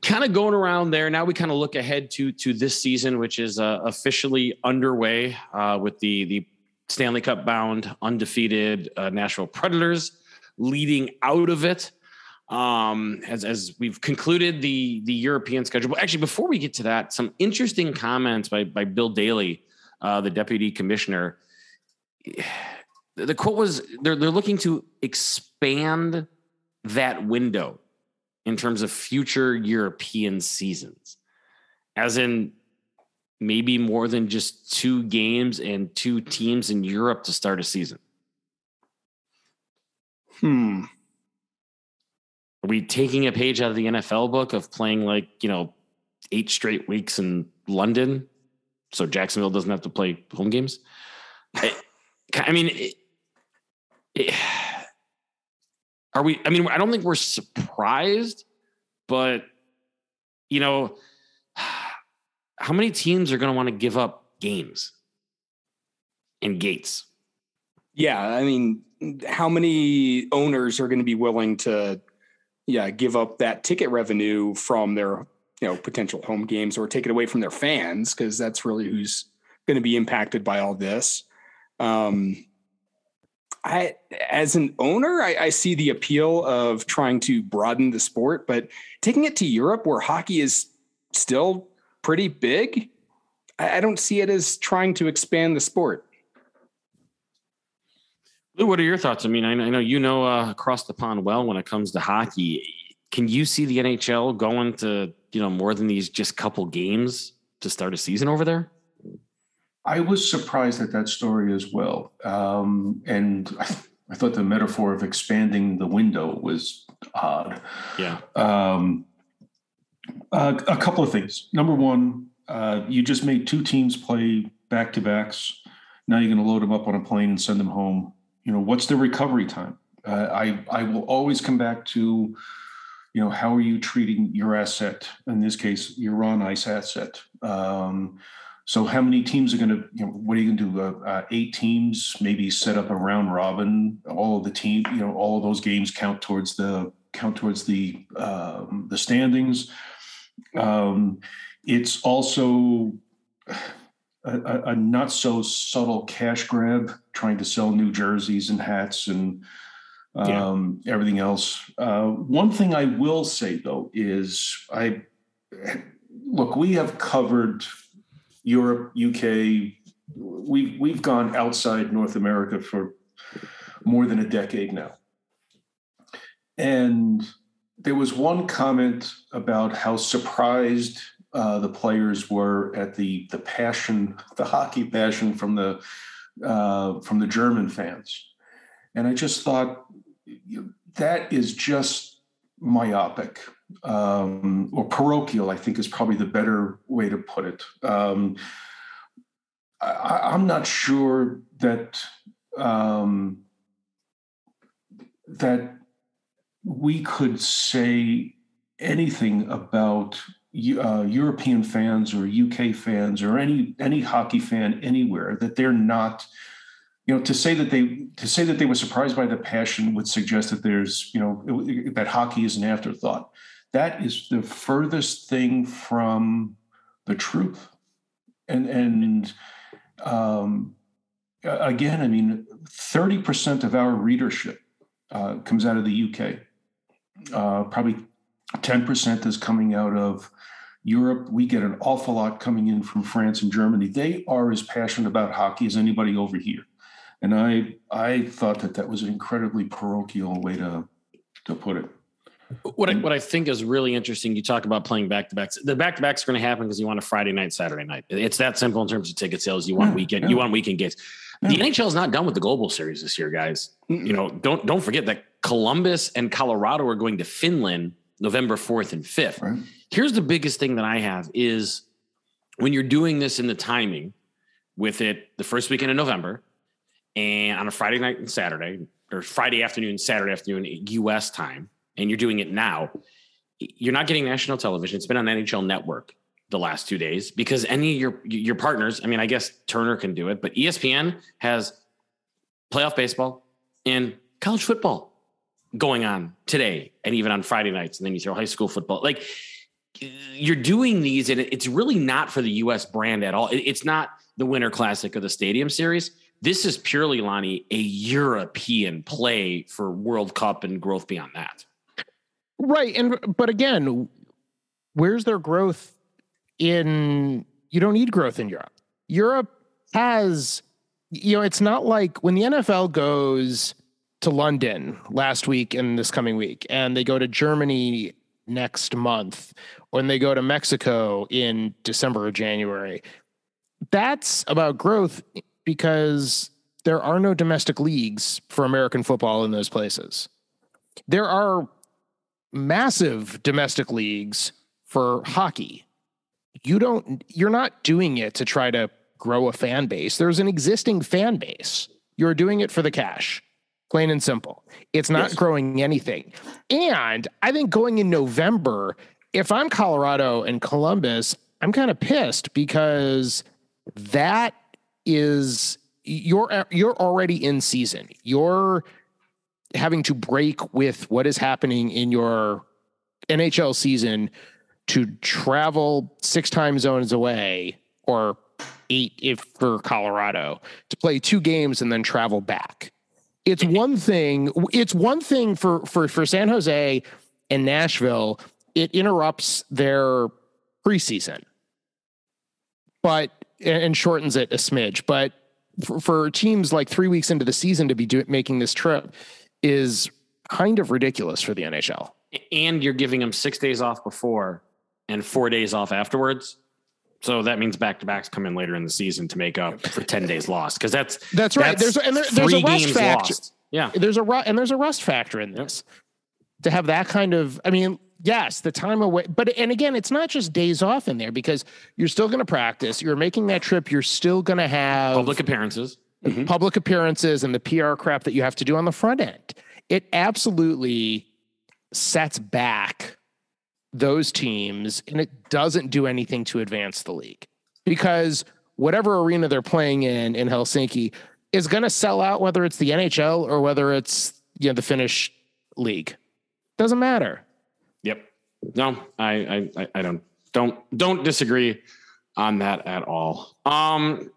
kind of going around there. Now we kind of look ahead to to this season, which is uh, officially underway uh, with the the Stanley Cup bound undefeated uh, Nashville Predators leading out of it. Um, as as we've concluded the the European schedule. But actually, before we get to that, some interesting comments by by Bill Daly, uh, the deputy commissioner the the quote was they're they're looking to expand that window in terms of future European seasons, as in maybe more than just two games and two teams in Europe to start a season. Hmm. Are we taking a page out of the NFL book of playing like you know eight straight weeks in London, so Jacksonville doesn't have to play home games? I, I mean, it, it, are we? I mean, I don't think we're surprised, but you know, how many teams are going to want to give up games and gates? Yeah, I mean, how many owners are going to be willing to, yeah, give up that ticket revenue from their, you know, potential home games or take it away from their fans because that's really who's going to be impacted by all this. Um, I, as an owner, I, I see the appeal of trying to broaden the sport, but taking it to Europe where hockey is still pretty big, I, I don't see it as trying to expand the sport. Lou, what are your thoughts? I mean, I know, I know you know uh, across the pond well when it comes to hockey. Can you see the NHL going to you know more than these just couple games to start a season over there? I was surprised at that story as well. Um, and I, I thought the metaphor of expanding the window was odd. Yeah, Um, uh, a couple of things. Number one, uh, you just made two teams play back to backs. Now you're going to load them up on a plane and send them home. You know, what's the recovery time? Uh, I I will always come back to, you know, how are you treating your asset? In this case, your on ice asset. Um, so how many teams are going to, you know, what are you going to do? Uh, uh, eight teams, maybe set up a round robin. All of the team, you know, all of those games count towards the count towards the um, the standings. Um, it's also a, a, a not so subtle cash grab, trying to sell new jerseys and hats and um, everything else. Uh, one thing I will say though is I look. We have covered Europe, UK. We've we've gone outside North America for more than a decade now. And there was one comment about how surprised uh, the players were at the the passion, the hockey passion from the uh, from the German fans, and I just thought that is just myopic um, or parochial. I think is probably the better way to put it. Um, I, I'm not sure that um, that we could say anything about uh, European fans or UK fans or any any hockey fan anywhere that they're not. You know, to say that they to say that they were surprised by the passion would suggest that there's you know that hockey is an afterthought. That is the furthest thing from the truth, and and um, again, I mean, thirty percent of our readership uh, comes out of the UK. Uh, probably 10% is coming out of Europe. We get an awful lot coming in from France and Germany. They are as passionate about hockey as anybody over here. And I I thought that that was an incredibly parochial way to to put it. what I, what I think is really interesting. You talk about playing back to backs. The back to backs are going to happen because you want a Friday night, Saturday night. It's that simple in terms of ticket sales. You want Yeah, weekend. yeah. You want weekend games. The NHL is not done with the global series this year, guys. Mm-mm. You know, don't don't forget that Columbus and Colorado are going to Finland November 4th and 5th. Right. Here's the biggest thing that I have is when you're doing this in the timing with it the first weekend in November and on a Friday night and Saturday or Friday afternoon, Saturday afternoon, US time, and you're doing it now, you're not getting national television. It's been on NHL Network the last two days because any of your your partners, I mean, I guess Turner can do it, but ESPN has playoff baseball and college football going on today and even on Friday nights. And then you throw high school football. Like you're doing these, and it's really not for the US brand at all. It's not the Winter Classic or the Stadium Series. This is purely, Lonnie, a European play for World Cup and growth beyond that. Right. And but again, where's their growth in you don't need growth in Europe. Europe has you know, it's not like when the NFL goes to London last week and this coming week, and they go to Germany next month, when they go to Mexico in December or January. That's about growth because there are no domestic leagues for American football in those places. There are massive domestic leagues for hockey. You don't you're not doing it to try to grow a fan base. There's an existing fan base. You're doing it for the cash. Plain and simple. It's not Yes. growing anything. And I think going in November, if I'm Colorado and Columbus, I'm kind of pissed because that is you're uh, you're already in season. You're having to break with what is happening in your NHL season to travel six time zones away or eight if for Colorado to play two games and then travel back. It's mm-hmm. one thing it's one thing for for for San Jose and Nashville it interrupts their preseason. But and shortens it a smidge, but for, for teams like 3 weeks into the season to be do, making this trip is kind of ridiculous for the NHL. And you're giving them six days off before and four days off afterwards. So that means back to backs come in later in the season to make up for 10 days lost. Because that's That's right. That's there's and there, there's a rust factor. lost. Yeah. There's a and there's a rust factor in this. To have that kind of, I mean, yes, the time away, but and again, it's not just days off in there because you're still going to practice. You're making that trip. You're still going to have Public appearances. Mm-hmm. Mm-hmm. public appearances and the PR crap that you have to do on the front end. It absolutely sets back those teams and it doesn't do anything to advance the league because whatever arena they're playing in in Helsinki is going to sell out whether it's the NHL or whether it's you know the Finnish league. Doesn't matter. Yep. No, I, I, I- don't, don't, don't disagree on that at all. Um,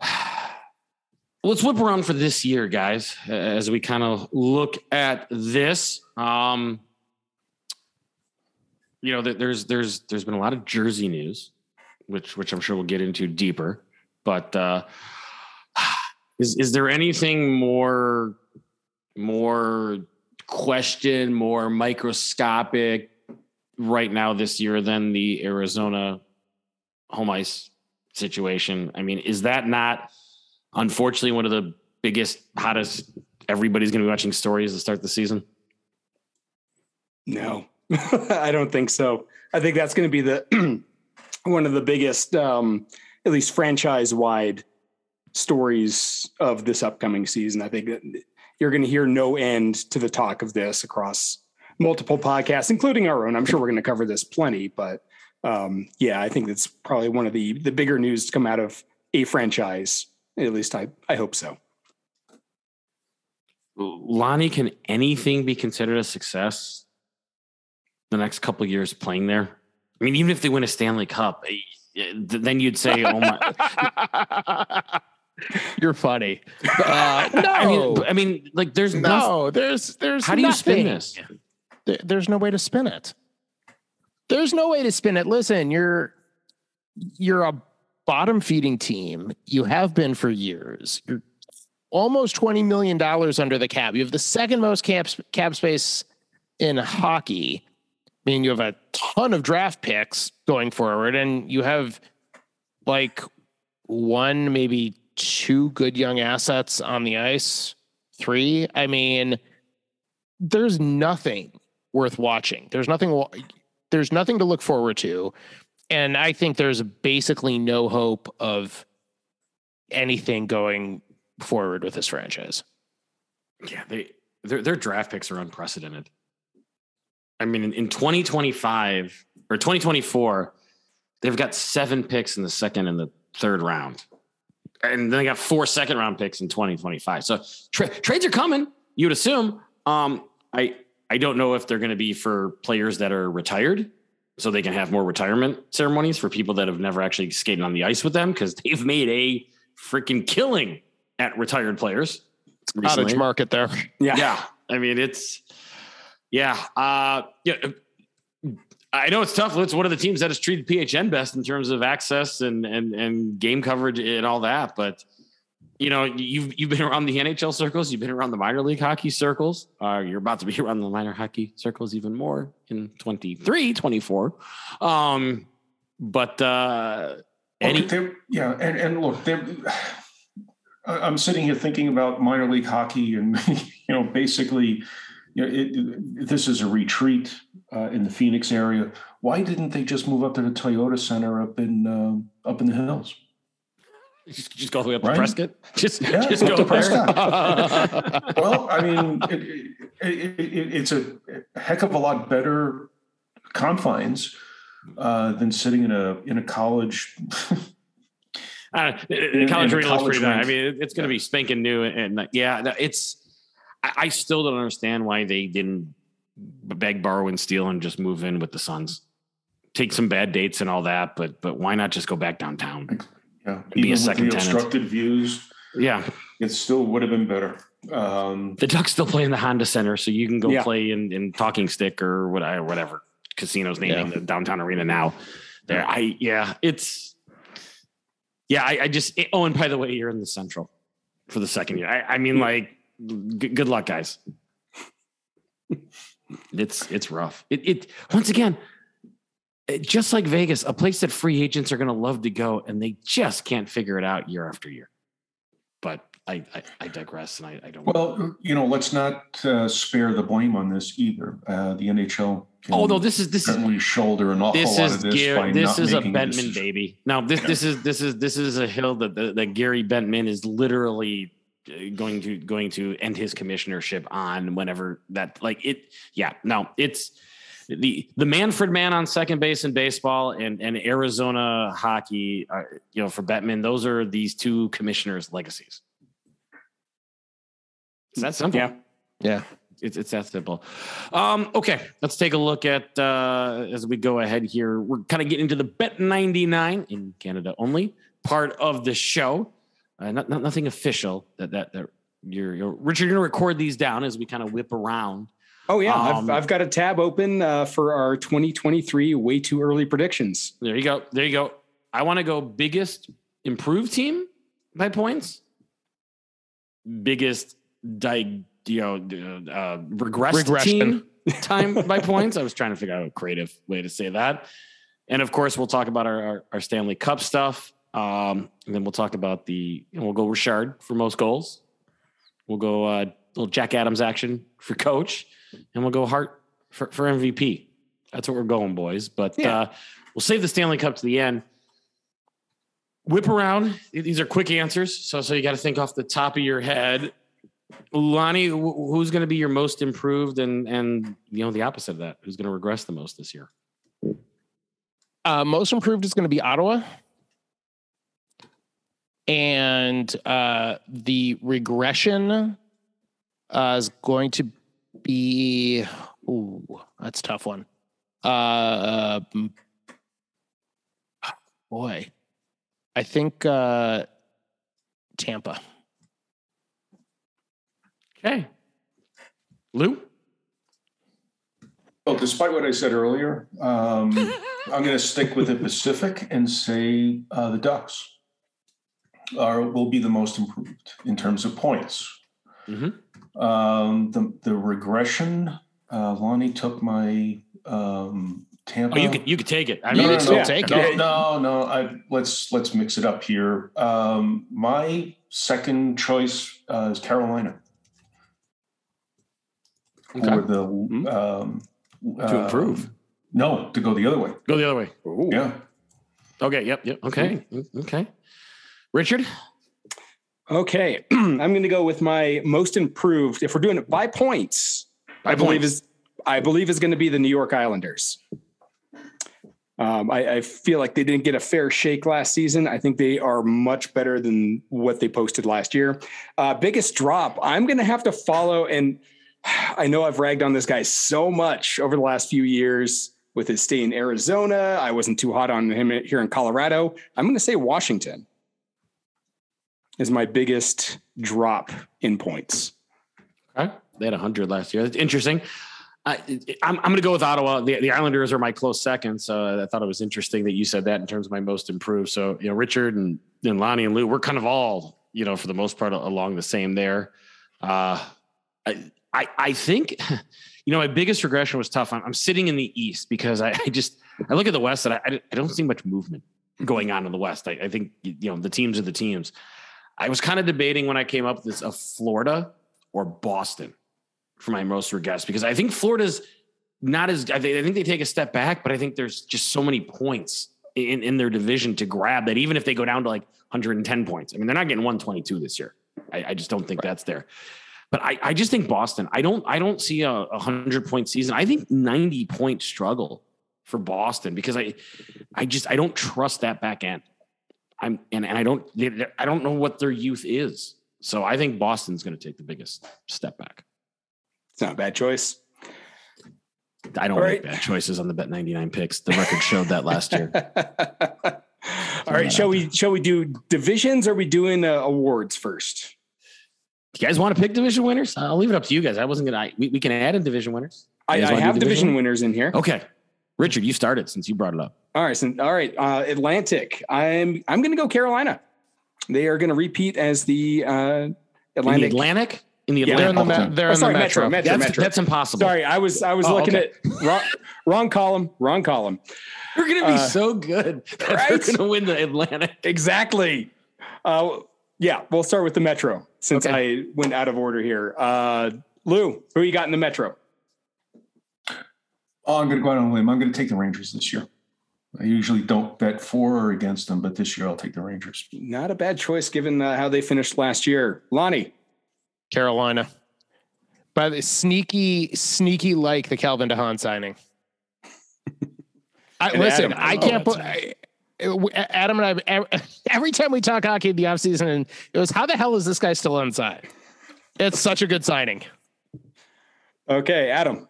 let's whip around for this year, guys, as we kind of look at this. Um, you know, there- there's, there's, there's been a lot of Jersey news, which, which I'm sure we'll get into deeper, but, uh, is, is there anything more, more question, more microscopic right now this year than the Arizona home ice situation. I mean, is that not unfortunately one of the biggest, hottest, everybody's going to be watching stories to start the season? No, I don't think so. I think that's going to be the one of the biggest, um, at least franchise wide stories of this upcoming season. I think you're going to hear no end to the talk of this across multiple podcasts, including our own. I'm sure we're going to cover this plenty, but um, yeah, I think that's probably one of the the bigger news to come out of a franchise. At least I I hope so. Lonnie, can anything be considered a success the next couple years playing there? I mean, even if they win a Stanley Cup, eh, then you'd say, "Oh my!" You're funny. Uh, no, I mean, I mean, like, there's nothing. no, there's there's How do you spin this? There- there's no way to spin it. There's no way to spin it. Listen, you're you're a bottom feeding team. You have been for years. You're almost twenty million dollars under the cap. You have the second most cap cap space in hockey. I mean, you have a ton of draft picks going forward, and you have like one, maybe two good young assets on the ice. Three. I mean, there's nothing worth watching. There's nothing there's nothing to look forward to. And I think there's basically no hope of anything going forward with this franchise. Yeah, they their their draft picks are unprecedented. I mean, in, in 2025 or 2024, they've got seven picks in the second and the third round. And then they got four second round picks in 2025. So tra- trades are coming, you would assume. Um, I I don't know if they're going to be for players that are retired, so they can have more retirement ceremonies for people that have never actually skated on the ice with them because they've made a freaking killing at retired players. Recently. Cottage market there. Yeah. Yeah. I mean, it's, yeah. Uh, yeah. I know it's tough. It's one of the teams that has treated PHN best in terms of access and, and, and game coverage and all that. But, you know, you've, you've been around the NHL circles, you've been around the minor league hockey circles. Uh, you're about to be around the minor hockey circles even more in 23, 24. Um, but, uh, any, yeah. And, and look, I'm sitting here thinking about minor league hockey, and you know, basically, you know, it, this is a retreat uh, in the Phoenix area. Why didn't they just move up to the Toyota Center up in uh, up in the hills? Just, just go all the way up right? to Prescott. Just, yeah, just go to Prescott. well, I mean, it, it, it, it's a heck of a lot better confines uh, than sitting in a in a college uh, in, college arena looks pretty nice. I mean, it's going to be spanking new, and yeah, it's. I, I still don't understand why they didn't beg, borrow, and steal, and just move in with the Suns. Take some bad dates and all that, but but why not just go back downtown? Yeah, be a second the obstructed views. Yeah, it still would have been better. Um, the Ducks still play in the Honda Center, so you can go yeah. play in, in Talking Stick or whatever, whatever casinos naming yeah. the downtown arena now. There, I yeah, it's yeah, I, I just. It, oh, and by the way, you're in the Central for the second year. I, I mean, like, g- good luck, guys. it's it's rough. It it once again, it, just like Vegas, a place that free agents are going to love to go, and they just can't figure it out year after year. But I, I, I, digress, and I, I, don't. Well, you know, let's not uh, spare the blame on this either. Uh, the NHL Oh no, this is this is shoulder an awful this lot of this. Gary, this is a Bettman baby. Now this this is this is this is a hill that that, that Gary Bettman is literally going to going to end his commissionership on whenever that like it. Yeah, no, it's the the Manfred man on second base in baseball and and Arizona hockey. Uh, you know, for Bettman, those are these two commissioners' legacies. Is that simple? Yeah. Yeah it's, it's that simple. Um, okay, let's take a look at uh, as we go ahead here. We're kind of getting into the Bet 99 in Canada only part of the show. Uh, not, not nothing official that that that you're, you're Richard. You're gonna record these down as we kind of whip around. Oh yeah, um, I've, I've got a tab open uh, for our 2023 way too early predictions. There you go. There you go. I want to go biggest improved team by points, biggest dig you know, uh, regressed Regression. team time by points. I was trying to figure out a creative way to say that. And of course, we'll talk about our, our, our Stanley Cup stuff. Um, and then we'll talk about the, and we'll go Richard for most goals. We'll go uh, little Jack Adams action for coach. And we'll go Hart for, for MVP. That's what we're going, boys. But yeah. uh, we'll save the Stanley Cup to the end. Whip around. These are quick answers. So, so you got to think off the top of your head Lonnie, who's going to be your most improved, and and you know the opposite of that, who's going to regress the most this year? Uh, most improved is going to be Ottawa, and uh, the regression uh, is going to be. Ooh, that's tough one. Uh, boy, I think uh, Tampa. Okay. Lou? Well, despite what I said earlier, um, I'm going to stick with the Pacific and say uh, the Ducks are will be the most improved in terms of points. Mm-hmm. Um, the the regression. Uh, Lonnie took my um, Tampa. Oh, you could you could take it. I mean, no, no, no, take no, it. No, no. I, let's let's mix it up here. Um, my second choice uh, is Carolina okay. for the mm-hmm. um, To improve. Um, no, to go the other way. Go the other way. Ooh. Yeah. Okay. Yep. Yep. Okay. Okay. Richard. Okay, I'm going to go with my most improved. If we're doing it by points, By I believe is I believe is going to be the New York Islanders. Um, I, I feel like they didn't get a fair shake last season. I think they are much better than what they posted last year. Uh, biggest drop. I'm going to have to follow, and I know I've ragged on this guy so much over the last few years with his stay in Arizona. I wasn't too hot on him here in Colorado. I'm going to say Washington is my biggest drop in points. Okay. They had 100 last year. That's interesting. I, I'm, I'm going to go with Ottawa. The, the Islanders are my close second. So I thought it was interesting that you said that in terms of my most improved. So, you know, Richard and, and Lonnie and Lou, we're kind of all, you know, for the most part along the same there. Uh, I, I, I think, you know, my biggest regression was tough. I'm, I'm sitting in the East because I, I just, I look at the West and I, I don't see much movement going on in the West. I, I think, you know, the teams are the teams. I was kind of debating when I came up with this of Florida or Boston for my most guess because I think Florida's not as I think, they take a step back, but I think there's just so many points in, in their division to grab that even if they go down to like 110 points, I mean they're not getting 122 this year. I, I just don't think that's there. But I, I just think Boston. I don't I don't see a, a hundred point season. I think 90 point struggle for Boston because I I just I don't trust that back end. I'm and, and I don't I don't know what their youth is. So I think Boston's going to take the biggest step back. It's not a bad choice. I don't All make right. bad choices on the bet 99 picks. The record showed that last year. All right, shall we shall we do divisions? Or are we doing uh, awards first? You guys want to pick division winners? I'll leave it up to you guys. I wasn't gonna. I, we, we can add in division winners. I, I have division division? winners in here. Okay, Richard, you started since you brought it up. All right, so, all right. Uh, Atlantic. I'm I'm going to go Carolina. They are going to repeat as the uh, In the Atlantic. Atlantic. In the Yeah, They're in Atlantic. the, they're Oh, in sorry, the Metro. metro. Metro. that's, Metro. that's impossible. Sorry, I was I was Oh, looking okay. at wrong, wrong column. Wrong column. You're gonna be Uh, so good. that right? They're gonna win the Atlantic. Exactly. Uh, yeah, we'll start with the Metro since Okay. I went out of order here. Uh, Lou, who you got in the Metro? Oh, I'm going to go out on a limb. I'm going to take the Rangers this year. I usually don't bet for or against them, but this year I'll take the Rangers. Not a bad choice given uh, how they finished last year. Lonnie. Carolina. By the sneaky, sneaky like the Calvin de Haan signing. I, listen, Adam, I oh, can't that's put. I, Adam and I, every- every time we talk hockey in the offseason, it was how the hell is this guy still unsigned? It's such a good signing. Okay, Adam.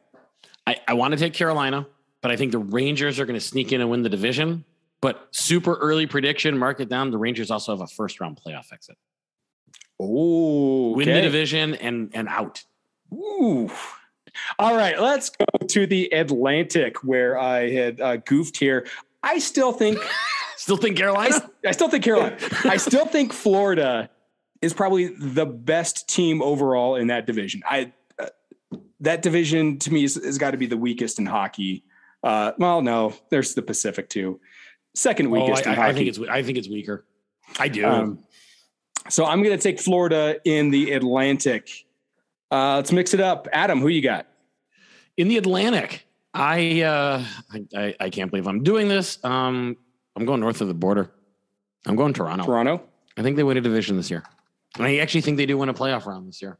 I, I want to take Carolina, but I think the Rangers are going to sneak in and win the division. But super early prediction, mark it down. The Rangers also have a first round playoff exit. Oh, Win the division and and out. Ooh. All right, let's go to the Atlantic where I had uh, goofed here. I still think Still think Carolina? I still think Carolina. I still think Florida is probably the best team overall in that division. I that division to me is, has got to be the weakest in hockey. Uh, well, no, there's the Pacific too. Second Oh, weakest I, in I- hockey. I think it's I think it's weaker. I do. Um, so I'm going to take Florida in the Atlantic. Uh, let's mix it up. Adam, who you got? in the Atlantic, I, uh, I I I can't believe I'm doing this. Um, I'm going north of the border. I'm going Toronto. Toronto. I think they win a division this year. And I actually think they do win a playoff round this year.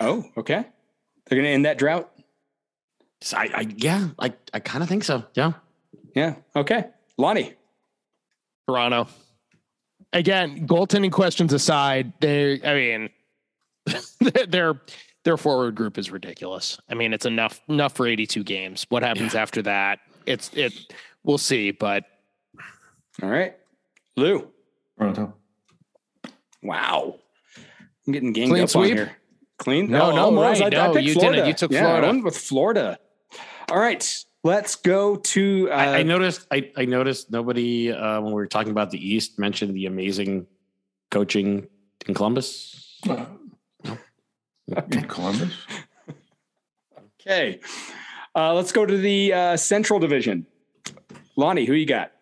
Oh, okay. They're going to end that drought. So I, I yeah, I, I kind of think so. Yeah. Yeah. Okay. Lonnie. Toronto. Again, goaltending questions aside, they I mean their their forward group is ridiculous. I mean, it's enough enough for 82 games. What happens after that? It's it we'll see, but All right. Lou. Toronto. Wow. I'm getting ganged Clean up sweep? on here. Clean? No, no, Mose, right. No, picked you didn't. You took yeah, Florida. I went with Florida. All right. Let's go to. Uh, I, I noticed. I, I noticed nobody uh, when we were talking about the East mentioned the amazing coaching in Columbus. Uh, in Columbus. okay. Uh, let's go to the uh, Central Division. Lonnie, who you got?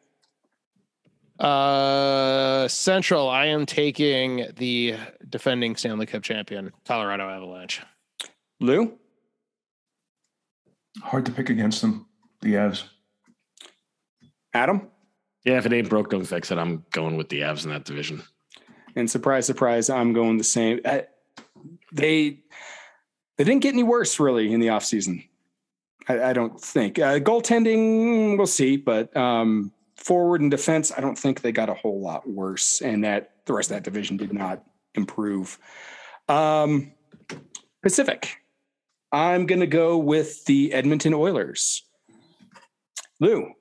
Uh Central, I am taking the defending Stanley Cup champion, Colorado Avalanche. Lou? Hard to pick against them. The Avs. Adam? Yeah, if it ain't broke, don't fix it. I'm going with the Avs in that division. And surprise, surprise, I'm going the same. I, they they didn't get any worse really in the offseason. I, I don't think. Uh, goaltending, we'll see, but um, forward and defense, I don't think they got a whole lot worse, and that the rest of that division did not improve. Um, Pacific, I'm going to go with the Edmonton Oilers. Lou,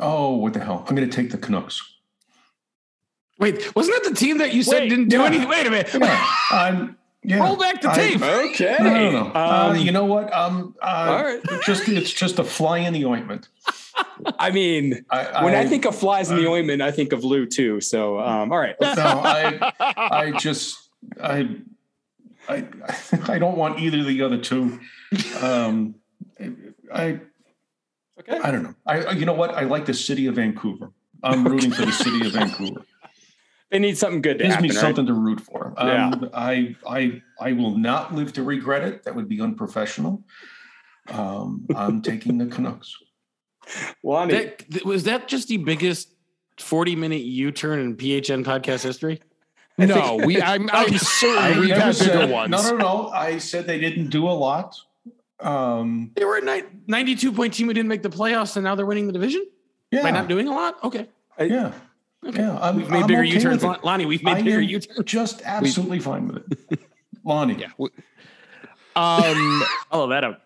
Oh, what the hell? I'm going to take the Canucks. Wait, wasn't that the team that you said Wait, didn't do yeah. anything? Wait a minute. Yeah, I'm. Yeah, Roll back the I- tape. okay. No, no, no. uh, Um, you know what? Um, uh, all right. Just it's just a fly in the ointment. I mean, I, when I, think of flies in the ointment, I think of Lou too. So, um, all right. no, I, I just, I, I, I don't want either of the other two. Um, I, Okay. I don't know. I, you know what? I like the city of Vancouver. I'm rooting for the city of Vancouver. They need something good to Gives happen. me right? something to root for. Um, I, I, I will not live to regret it. That would be unprofessional. Um, I'm taking the Canucks. Lonnie, That, th- was that just the biggest 40 minute U turn in PHN podcast history? No, we. I'm. I'm certain we've never had bigger ones. No, no, no. I said they didn't do a lot. Um, They were a ni- 92 point team who didn't make the playoffs, and now they're winning the division yeah, by not doing a lot. Okay. yeah, yeah. I'm, We've made I'm bigger okay U turns. Lonnie, we've I made bigger am U turns. Just absolutely fine with it. Lonnie, Yeah. we- Um, Follow that up.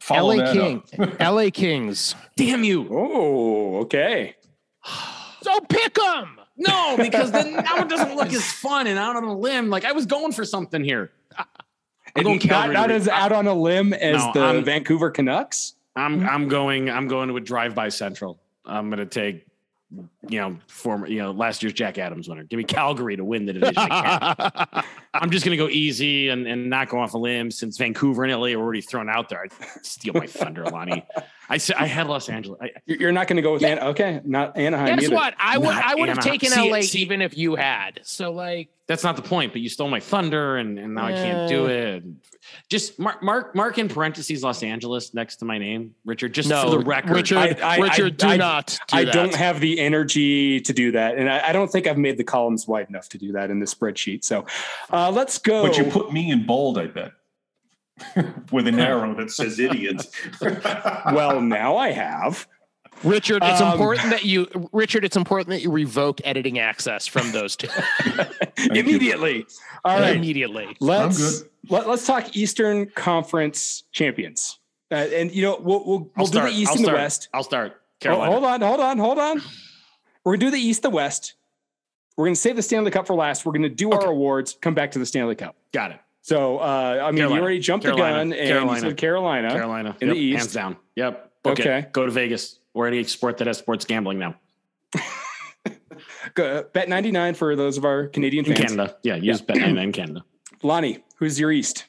follow LA that King, up. LA Kings. Damn you. oh, okay. So pick them. No, because then now it doesn't look as fun and out on a limb. Like I was going for something here. I'm going not, Calgary. not as out on a limb as No, the I'm- Vancouver Canucks. I'm I'm going I'm going to a drive by central. I'm gonna take you know former you know last year's Jack Adams winner. Give me Calgary to win the division. I'm just gonna go easy and, and not go off a limb since Vancouver and LA are already thrown out there. I steal my thunder, Lonnie. I said I had Los Angeles. I, You're you're not going to go with An- okay, not Anaheim Guess either. what? I would. Not I would have taken See, LA see- even if you had. So like, that's not the point. But you stole my thunder, and, and now I can't do it. Just mark mark mark in parentheses Los Angeles next to my name, Richard. Just no, for the record, Richard. I- I- Richard, I- do I- not. Do I that. don't have the energy to do that, and I, I don't think I've made the columns wide enough to do that in the spreadsheet. So, uh, let's go. But you put me in bold, I bet, with an arrow that says idiots. well, now I have. Richard, it's Um, important that you, Richard, it's important that you revoke editing access from those two you. immediately. All right, immediately. let's good. let, let's talk Eastern Conference champions, uh, and you know we'll we'll, we'll I'll do start. the East I'll and the. West. I'll start. Oh, Carolina. hold on, hold on, hold on. We're gonna do the East, the West. We're gonna save the Stanley Cup for last. We're gonna do our awards. Come back to the Stanley Cup. Got it. So, uh, I mean, Carolina. you already jumped Carolina. the gun and Carolina. you said Carolina. Carolina in the East. hands down. Yep. Book Okay. it. Go to Vegas or any sport that has sports gambling now Go- uh, Bet ninety nine for those of our Canadian in. Canada. Yeah, use Bet Bet in Canada. Lonnie, who's your East?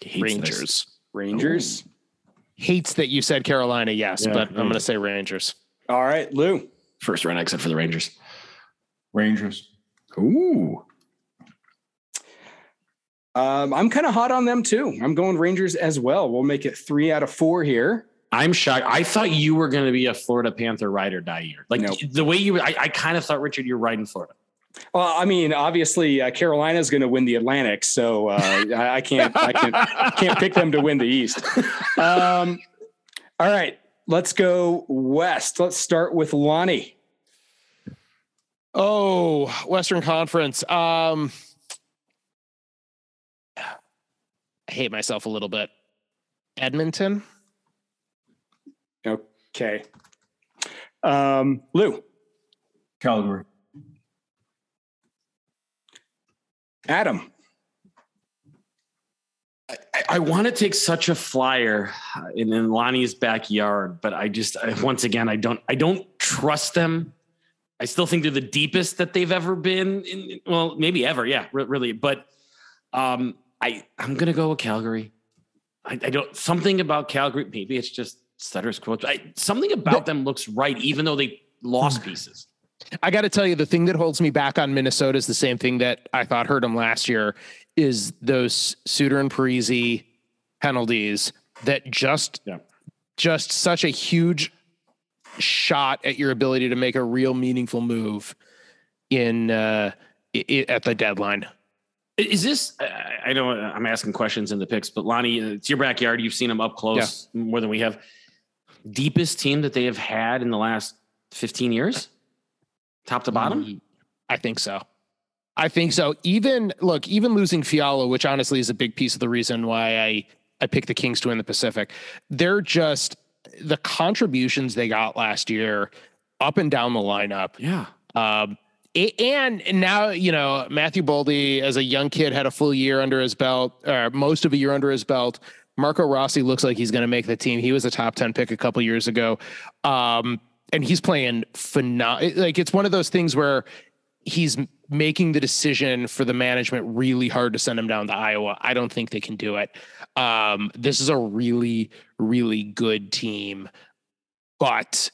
He hates this. Rangers Rangers. Oh. hates that you said Carolina. Yes, Yeah, but I'm going to say Rangers. All right, Lou. First round exit for the Rangers. Rangers. Ooh. Um, I'm kind of hot on them too. I'm going Rangers as well. We'll make it three out of four here. I'm shocked. I thought you were going to be a Florida Panther ride or die year. Like Nope. the way you, I, I kind of thought Richard, you're riding Florida. Well, I mean, obviously uh, Carolina is going to win the Atlantic, so uh, I, I can't, I can't, can't pick them to win the East. Um, all right, let's go west. Let's start with Lonnie. Oh, Western Conference. Um, I hate myself a little bit. Edmonton. Okay. Um, Lou, Calgary. Adam. I, I want to take such a flyer in, in Lonnie's backyard, but I just I, once again I don't I don't trust them. I still think they're the deepest that they've ever been. In, well, maybe ever, yeah, re- really. But um, I I'm gonna go with Calgary. I, I don't something about Calgary. Maybe it's just Sutter's quotes. I, something about them looks right, even though they lost pieces. I got to tell you, the thing that holds me back on Minnesota is the same thing that I thought hurt them last year. Is those Suter and Parise penalties that just Yeah. just such a huge shot at your ability to make a real meaningful move in uh, i- i- at the deadline. Is this? I know I'm asking questions in the picks, but Lonnie, it's your backyard. You've seen them up close more than we have. Deepest team that they have had in the last 15 years, top to bottom. I think so. I think so. Even look, even losing Fiala, which honestly is a big piece of the reason why I I picked the Kings to win the Pacific. They're just the contributions they got last year up and down the lineup. Yeah. Um, and now you know Matthew Boldy, as a young kid, had a full year under his belt, or most of a year under his belt. Marco Rossi looks like he's going to make the team. He was a top ten pick a couple years ago, um, and he's playing phenomenal. Like it's one of those things where he's making the decision for the management really hard to send him down to Iowa. I don't think they can do it. Um, this is a really, really good team, but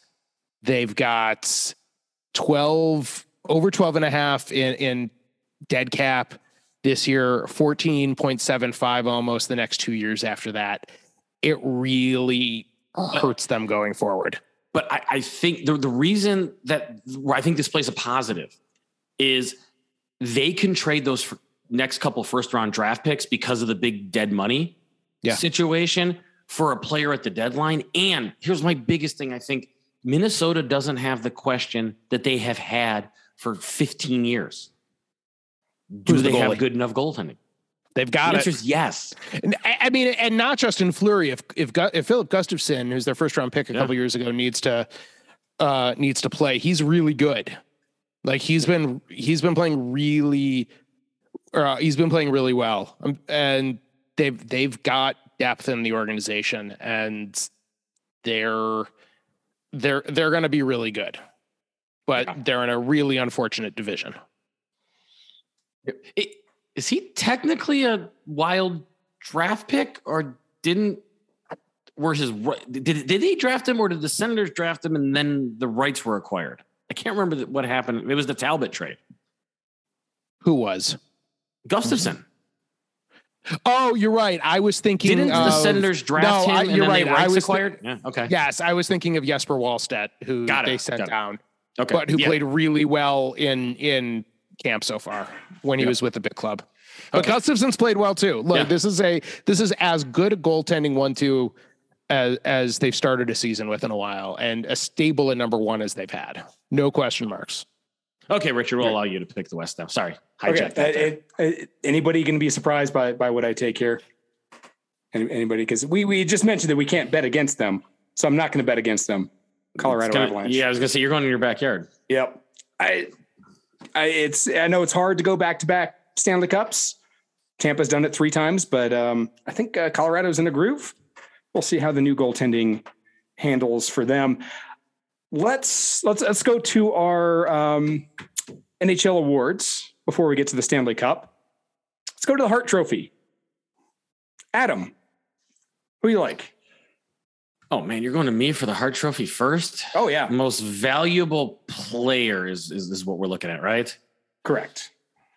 they've got 12 over 12 and a half in, in dead cap this year, 14.75 almost the next two years after that. It really hurts them going forward. But I, I think the, the reason that I think this plays a positive is they can trade those next couple first round draft picks because of the big dead money Yeah. situation for a player at the deadline. And here's my biggest thing I think Minnesota doesn't have the question that they have had for 15 years. Do Who's the they have good enough goaltending? They've The got answer it. is yes. And I I mean, and not just in Fleury. If if if Filip Gustavsson, who's their first round pick a Yeah. couple years ago, needs to uh needs to play, he's really good. Like he's been he's been playing really, uh, he's been playing really well, um, and they've they've got depth in the organization, and they're they're they're going to be really good, but Yeah. they're in a really unfortunate division. It- Is he technically a wild draft pick or didn't? Were his ri- did did they draft him or did the Senators draft him and then the rights were acquired? I can't remember what happened. It was the Talbot trade. Who was? Gustavsson mm-hmm. Oh, you're right. I was thinking. didn't the Senators draft No, him I- and you're then right. they I rights was thi- acquired? yeah. Okay. Yes, I was thinking of Jesper Wallstedt, who Got they sent got it. down, Okay. but who Yeah. played really well in in camp so far when he Yeah. was with the big club. But Okay. Gustavsson's played well too. Look, Yeah. this is a this is as good a goaltending one two as as they've started a season with in a while, and as stable at number one as they've had. No question marks. Okay, Richard, we'll allow you to pick the West now. Sorry, hijacked Okay. that. Uh, it- it- anybody going to be surprised by by what I take here? Any- Anybody? Because we we just mentioned that we can't bet against them, so I'm not going to bet against them. Colorado gonna- Avalanche. yeah, I was gonna say you're going in your backyard. Yep. I, I it's I know it's hard to go back to back Stanley Cups. Tampa's done it three times, but um, I think uh, Colorado's in a groove. We'll see how the new goaltending handles for them. Let's let's let's go to our um, NHL awards before we get to the Stanley Cup. Let's go to the Hart Trophy. Adam, who do you like? Oh man, you're going to me for the Hart Trophy first. Oh yeah, Most valuable player is, is is what we're looking at, right? correct.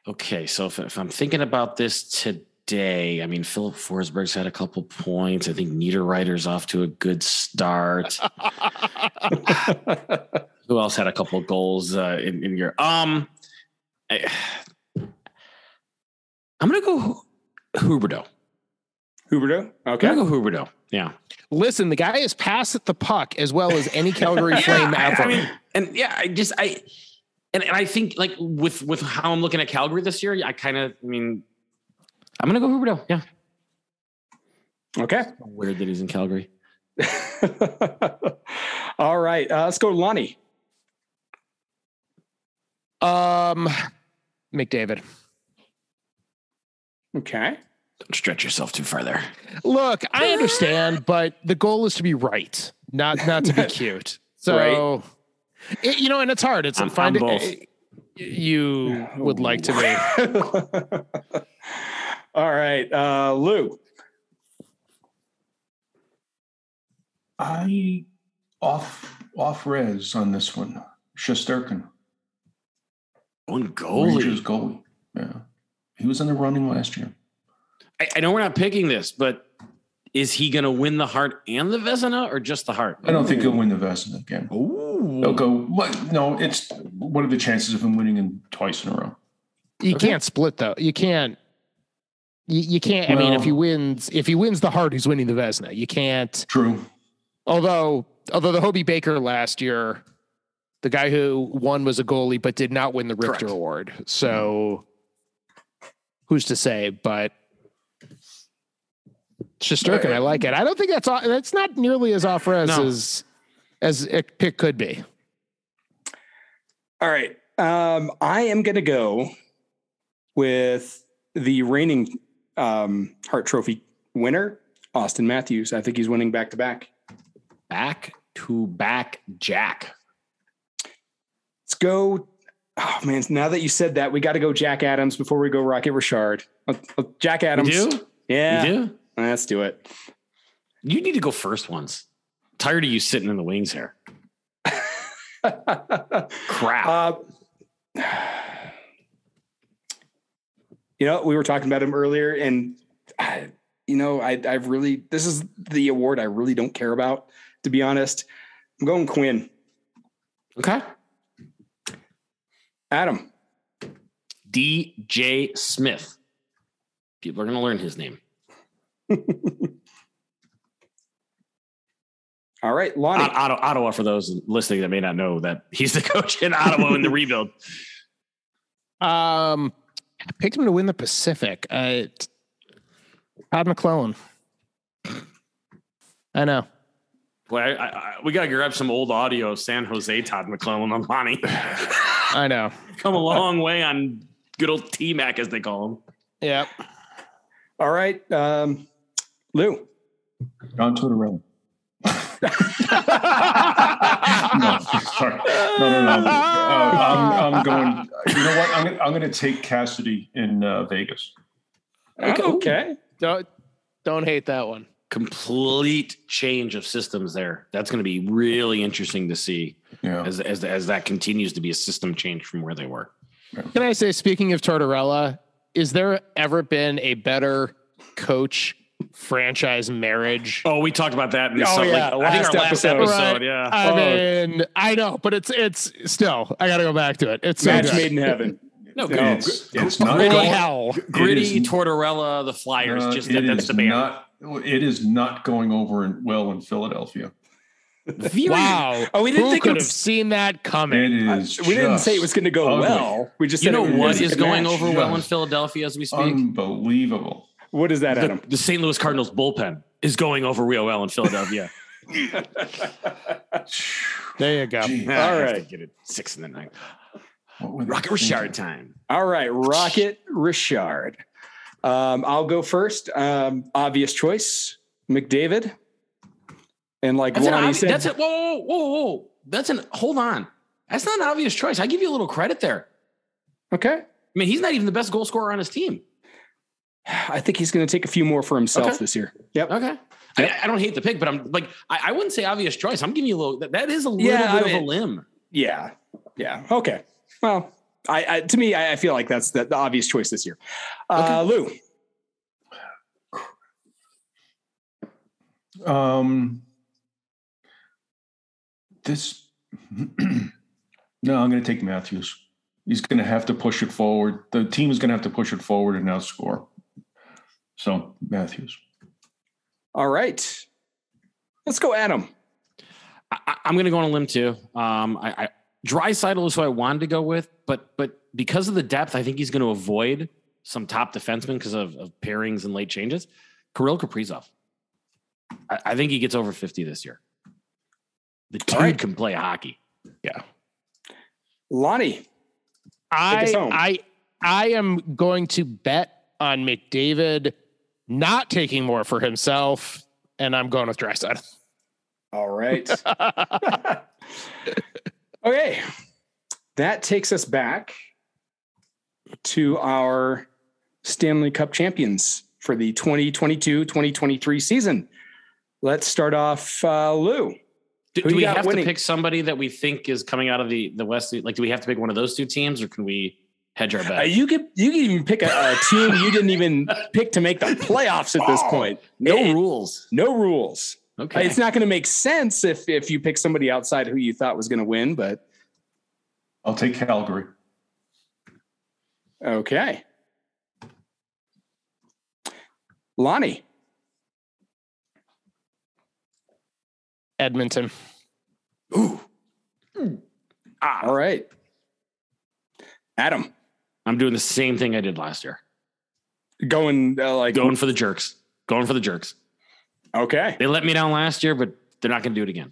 Okay, so if, if I'm thinking about this today, I mean, Filip Forsberg's had a couple points. I think Niederreiter's off to a good start. Who else had a couple goals uh, in, in your? Um, I, I'm gonna go Hu- Huberdeau. Huberdeau. I'm Okay. gonna go Huberdeau. Yeah, Listen, the guy is pass at the puck as well as any Calgary Yeah, Flame I- ever. I mean, and yeah, I just I and, and I think like with with how I'm looking at Calgary this year, I kind of I mean, I'm gonna go Huberto. Yeah, Okay. weird that he's in Calgary. All right. Uh, let's go to Lonnie. um, McDavid. Okay. Don't stretch yourself too far there. Look, I understand, but the goal is to be right, not not to be cute. So, it- you know, and it's hard. It's I'm- find I'm both. it- you would like to be. All right. Uh, Lou. I off off res on this one. Shesterkin. One Rangers goalie. goalie. Yeah, he was in the running last year. I, I know we're not picking this, but is he going to win the Hart and the Vezina, or just the Hart? I don't think he'll win the Vezina again. Ooh. They'll go. What? No, it's what are the chances of him winning in twice in a row? You Okay. can't split though. You can't. You, you can't. I mean, if he wins, if he wins the Hart, he's winning the Vezina. You can't. True. Although, although the Hobey Baker last year, the guy who won was a goalie but did not win the Richter Correct. Award. So, who's to say? But Shesterkin, I like it. I don't think that's off, that's not nearly as off res No. as as it pick could be. All right. Um, I am going to go with the reigning um, Hart Trophy winner, Auston Matthews. I think he's winning back to back. Back to back Jack. Let's go. Oh man! Now that you said that, we got to go Jack Adams before we go Rocket Richard. Uh, uh, Jack You Adams. do? Yeah. Let's do it. You need to go first once. Tired of you sitting in the wings here. Crap. Uh, you know, we were talking about him earlier, and I, you know, I, I really this is the award I really don't care about, to be honest. I'm going Quinn. okay. Adam. DJ Smith. People are going to learn his name. All right, Lonnie. Ot- Ottawa, Ottawa, for those listening that may not know that he's the coach in Ottawa in the rebuild. Um, I picked him to win the Pacific. Uh, Todd McLellan. I know. Boy, I, I, I- we got to grab some old audio of San Jose Todd McLellan on Lonnie. I know. Come a long way on good old T Mac, as they call him. Yep. All right, um, Lou. John Tortorella. no, sorry. No, no, no. Uh, I'm, I'm going. You know what? I'm, gonna- I'm going to take Cassidy in uh, Vegas. Okay. okay. Don't don't hate that one. Complete change of systems there. That's going to be really interesting to see Yeah. as, as, as that continues to be a system change from where they were. Can I say, speaking of Tortorella, is there ever been a better coach franchise marriage? Oh, we talked about that. In Oh, some, yeah, like, I think last our last episode. episode. Right. Yeah. I Oh. mean, I know, but it's it's still. I got to go back to it. It's Match good. made in heaven. No, No. It's, it's not Gritty going- hell. Gritty, is- Tortorella, the Flyers. uh, just it that, that's the band. not. It is not going over in, well in Philadelphia. Very- Wow. Oh, we didn't Who think it could was- have seen that coming? It Uh, we didn't say it was going to go ugly. well. We just You said know it what was a is good going over well in Philadelphia as we speak? unbelievable. What is that, the, Adam? the St. Louis Cardinals bullpen is going over real well in Philadelphia. There you go. Gee, I right. get it six in the night. what were they Rocket thinking? Richard time. All right, Rocket Richard. Um, I'll go first. Um, obvious choice, McDavid. And like That's an Lonnie obvious, said, that's it. Whoa, whoa, whoa, whoa. That's an hold on. That's not an obvious choice. I give you a little credit there. okay. I mean, he's not even the best goal scorer on his team. I think he's going to take a few more for himself Okay. this year. Yep. Okay. I, I don't hate the pick, but I'm like, I, I wouldn't say obvious choice. I'm giving you a little, that, that is a little Yeah, bit I of a limb. Yeah. Yeah. Okay. Well, I, I to me, I, I feel like that's the, the obvious choice this year. Uh, Lou. Um, this. no, I'm going to take Matthews. He's going to have to push it forward. The team is going to have to push it forward and outscore. So Matthews. All right. Let's go, Adam. I, I- I'm going to go on a limb too. Um, I, I Draisaitl is who I wanted to go with, but but because of the depth, I think he's going to avoid some top defensemen because of, of pairings and late changes. Kirill Kaprizov. I, I think he gets over 50 this year. The dude right. can play hockey. Yeah. Lonnie. I. I I am going to bet on McDavid not taking more for himself, and I'm going with Draisaitl. All right. okay. That takes us back to our Stanley Cup champions for the 2022 2023 season. Let's start off, uh, Lou. Do, do we have winning? to pick somebody that we think is coming out of the, the West? Like, do we have to pick one of those two teams or can we hedge our Uh, bet. you could you could even pick a, a team you didn't even pick to make the playoffs at this point. no It- rules. no rules. Okay. It's not going to make sense if if you pick somebody outside who you thought was going to win, but I'll take Calgary. okay. Lonnie, Edmonton. Ooh. Ah. all right. Adam, I'm doing the same thing I did last year. going uh, like Going for the jerks. Going for the jerks. okay. They let me down last year, but they're not going to do it again.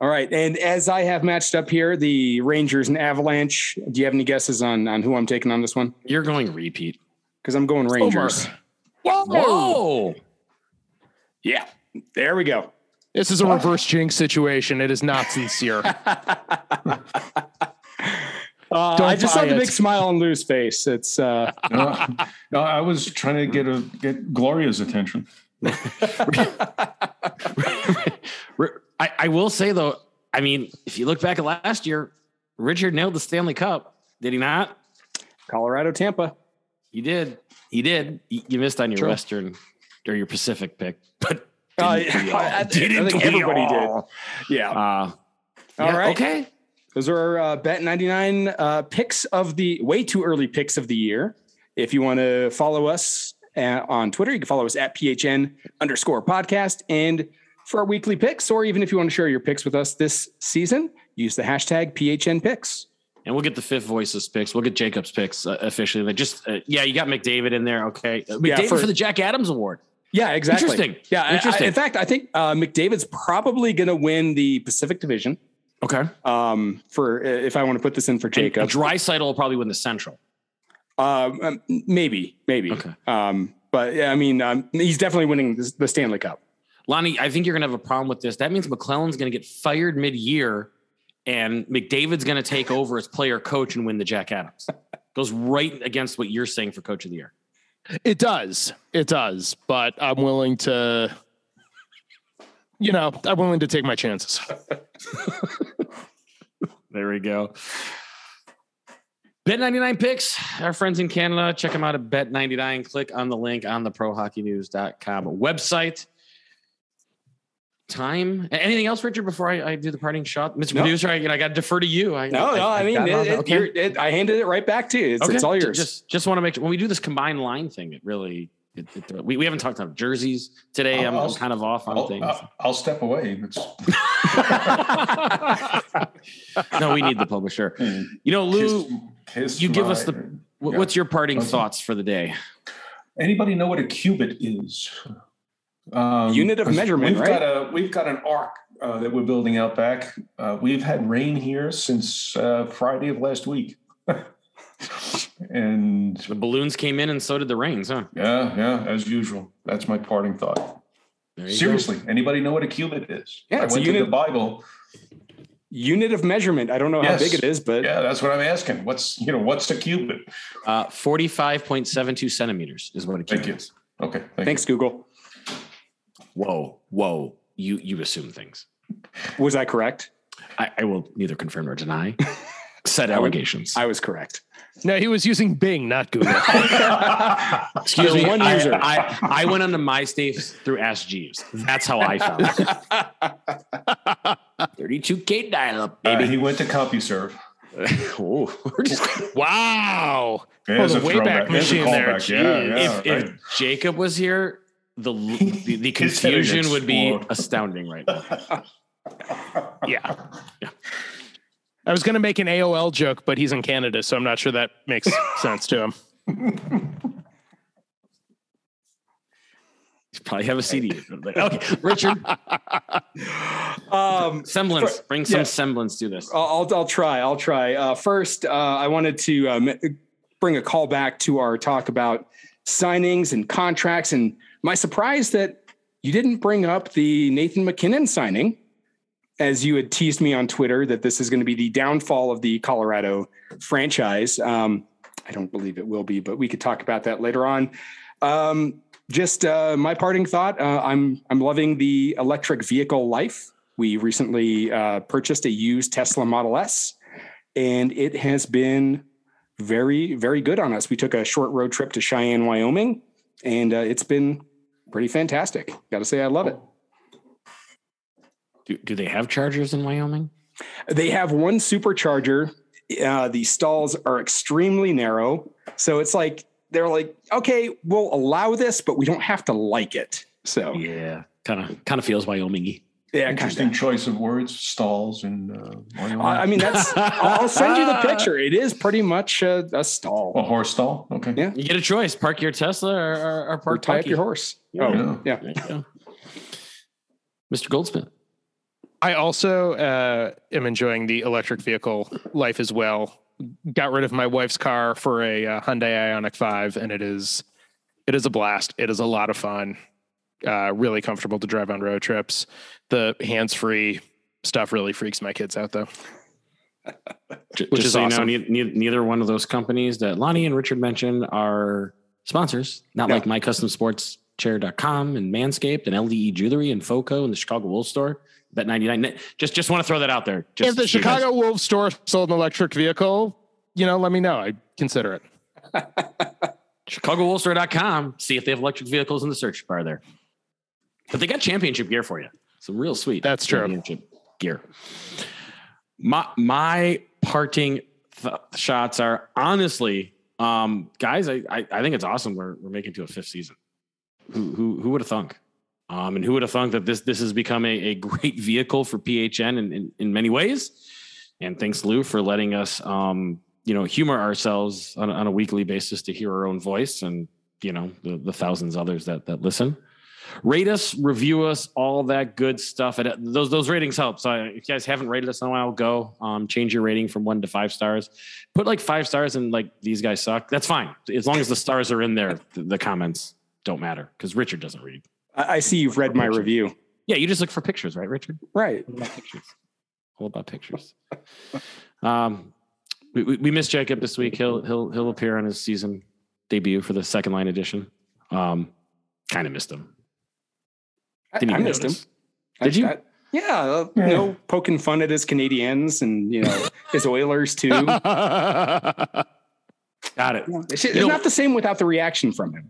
All right. And as I have matched up here, the Rangers and Avalanche. Do you have any guesses on on who I'm taking on this one? You're going repeat. Because I'm going Rangers. Whoa. Yeah. There we go. This is a reverse jinx situation. It is not sincere. Uh, I just saw buy the big smile on Lou's face. It's uh, No, no, I was trying to get a get Gloria's attention. I, I will say though, I mean, if you look back at last year, Richard nailed the Stanley Cup. Did he not? Colorado, Tampa. He did. He did. You you missed on your True. Western or your Pacific pick, but Uh, didn't we all? I, I Didn't think we everybody all? did. Yeah. Uh, All yeah, right. Okay. Those are our uh, Bet 99 uh, picks of the way too early picks of the year. If you want to follow us uh, on Twitter, you can follow us at PHN underscore podcast. And for our weekly picks, or even if you want to share your picks with us this season, use the hashtag PHN picks. And we'll get the fifth voices picks. We'll get Jacob's picks uh, officially. Like just uh, yeah, you got McDavid in there. Okay, uh, Yeah, McDavid for- for, the Jack Adams Award. Yeah, exactly. Interesting. Yeah, I- I- Interesting. in fact, I think uh, McDavid's probably going to win the Pacific Division. Okay. Um, for if I want to put this in for Jacob, Dry will probably win the Central. Um, um, maybe, maybe. Okay. Um, but yeah, I mean, um, he's definitely winning the, the Stanley Cup. Lonnie, I think you're going to have a problem with this. That means McLellan's going to get fired mid-year, and McDavid's going to take over as player coach and win the Jack Adams. Goes right against what you're saying for coach of the year. It does. It does. But I'm willing to, you know, I'm willing to take my chances. There we go. Bet99 picks, our friends in Canada, check them out at Bet99. Click on the link on the prohockeynews.com website. Time. Anything else, Richard, before I, I do the parting shot? Mr. No. Producer, I, I got to defer to you. I, No, no, I, mean, it, it- Okay. it- I handed it right back to you. It's, Okay. it's all yours. Just, just want to make sure when we do this combined line thing, it really, it, it, we, we haven't talked about jerseys today. I'm, I'm kind of off on I'll, things. I'll, I'll step away. It's, no, we need the publisher. You know, Lou, kiss- kiss you give us the- wh- Yeah. what's your parting Okay. thoughts for the day? Anybody know what a cubit is? Um, Unit of measurement, we've right? Got a, we've got an ark uh, that we're building out back. Uh, we've had rain here since uh, Friday of last week. and The balloons came in and so did the rains, huh? yeah, yeah, as usual. That's my parting thought. There you go. Seriously, anybody know what a cubit is? Yeah, I it's a went to unit- the Bible. Unit of measurement. I don't know how big it is, but Yeah, that's what I'm asking. What's you know what's a cubit? Uh, 45.72 centimeters is what it Thank you. is. Okay, thank thanks, Google. Whoa, whoa. You you assume things. Was I correct? I, I will neither confirm nor deny said I would- allegations. I was correct. No, he was using Bing, not Google. Excuse me. one I, user. I, I went onto MySpace through Ask Jeeves. That's how I found it. 32K dial up, Uh, he went to CompuServe. oh, we're just, wow. There's the a Wayback throwback. A Machine there. Yeah, yeah, if, right. if Jacob was here, the the, the His head would confusion would be astounding right now. yeah. Yeah. I was going to make an AOL joke, but he's in Canada, so I'm not sure that makes sense to him. Probably have a CD. Okay, Richard, Um, semblance. For- Bring some yeah. semblance to this. I'll, I'll, I'll try. I'll try. Uh, first, uh, I wanted to um, bring a call back to our talk about signings and contracts, and my surprise that you didn't bring up the Nathan MacKinnon signing, as you had teased me on Twitter that this is going to be the downfall of the Colorado franchise. Um, I don't believe it will be, but we could talk about that later on. Um, just uh, my parting thought: uh, I'm I'm loving the electric vehicle life. We recently uh, purchased a used Tesla Model S, and it has been very, very good on us. We took a short road trip to Cheyenne, Wyoming, and uh, it's been pretty fantastic. Got to say, I love it. Do, do they have chargers in Wyoming? They have one supercharger. Uh, the stalls are extremely narrow. So it's like, they're like, okay, we'll allow this, but we don't have to like it. So Yeah, kind of kind of feels Wyomingy. yeah, Interesting kind choice of words, stalls and uh, Wyoming. I mean, that's. I'll send you the picture. It is pretty much a, a stall. a horse stall. Okay. Yeah. You get a choice: park your Tesla or, or, or Or park tie up your horse. Yeah. Oh, yeah. There you. Mr. Goldsmith. I also uh, am enjoying the electric vehicle life as well. Got rid of my wife's car for a uh, Hyundai Ioniq Five, and it is it is a blast. It is a lot of fun. Uh, really comfortable to drive on road trips. The hands free stuff really freaks my kids out, though. Which just is so awesome. you know, ne- ne- neither one of those companies that Lonnie and Richard mentioned are sponsors, not No. like mycustomsportschair.com and Manscaped and LDE Jewelry and FOCO and the Chicago Wool Store. Bet 99. Just just want to throw that out there. Just if the so you guys- Chicago Wolves store sold an electric vehicle, you know, let me know. I'd consider it. ChicagoWoolStore.com. See if they have electric vehicles in the search bar there. But they got championship gear for you. Some real sweet. That's true. championship gear. My my parting th- shots are honestly, um, guys. I, I I think it's awesome. We're we're making it to a fifth season. Who who who would have thunk? Um, and who would have thunk that this this has become a, a great vehicle for PHN in, in, in many ways? And thanks, Lou, for letting us um, you know, humor ourselves on, a- on a weekly basis to hear our own voice and you know the, the thousands others that that listen. Rate us, review us, all that good stuff. It, those those ratings help. So if you guys haven't rated us in a while, go um, change your rating from one to five stars. Put like five stars and like these guys suck. That's fine as long as the stars are in there. The, the comments don't matter because Richard doesn't read. I, I see you've read my review. Yeah, you just look for pictures, right, Richard? Right. All about pictures. All about pictures. Um, we, we, we missed Jacob this week. He'll he'll he'll appear on his season debut for the second line edition. Um, kind of missed him. I, Didn't I even missed him. Did I- you? I- yeah, uh, Yeah. you know, poking fun at his Canadiens and you know his Oilers too. Got it. It's, it's You know- not the same without the reaction from him,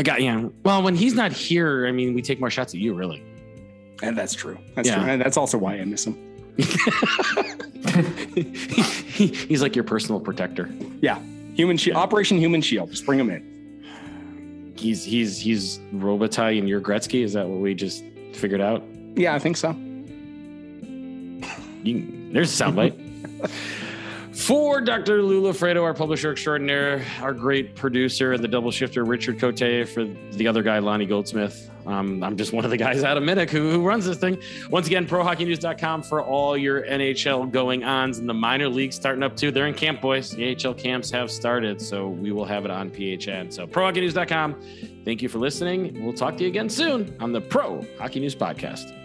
I got yeah. Well, when he's not here, I mean, we take more shots at you, really. and that's true. That's Yeah. true, and that's also why I miss him. He- he's like your personal protector. Yeah, human shield, Operation Human Shield. Just bring him in. He's he's he's Robitaille and you're Gretzky. Is that what we just figured out? Yeah, I think so. You there's a soundbite. For Dr. Lula Fredo, our publisher extraordinaire, our great producer and the double shifter, Richard Cote, for the other guy, Lonnie Goldsmith. Um, I'm just one of the guys out of Minnick who, who runs this thing. Once again, prohockeynews.com for all your NHL going ons and the minor leagues starting up too. They're in camp, boys. The AHL camps have started, so we will have it on PHN. So prohockeynews.com. Thank you for listening. We'll talk to you again soon on the Pro Hockey News Podcast.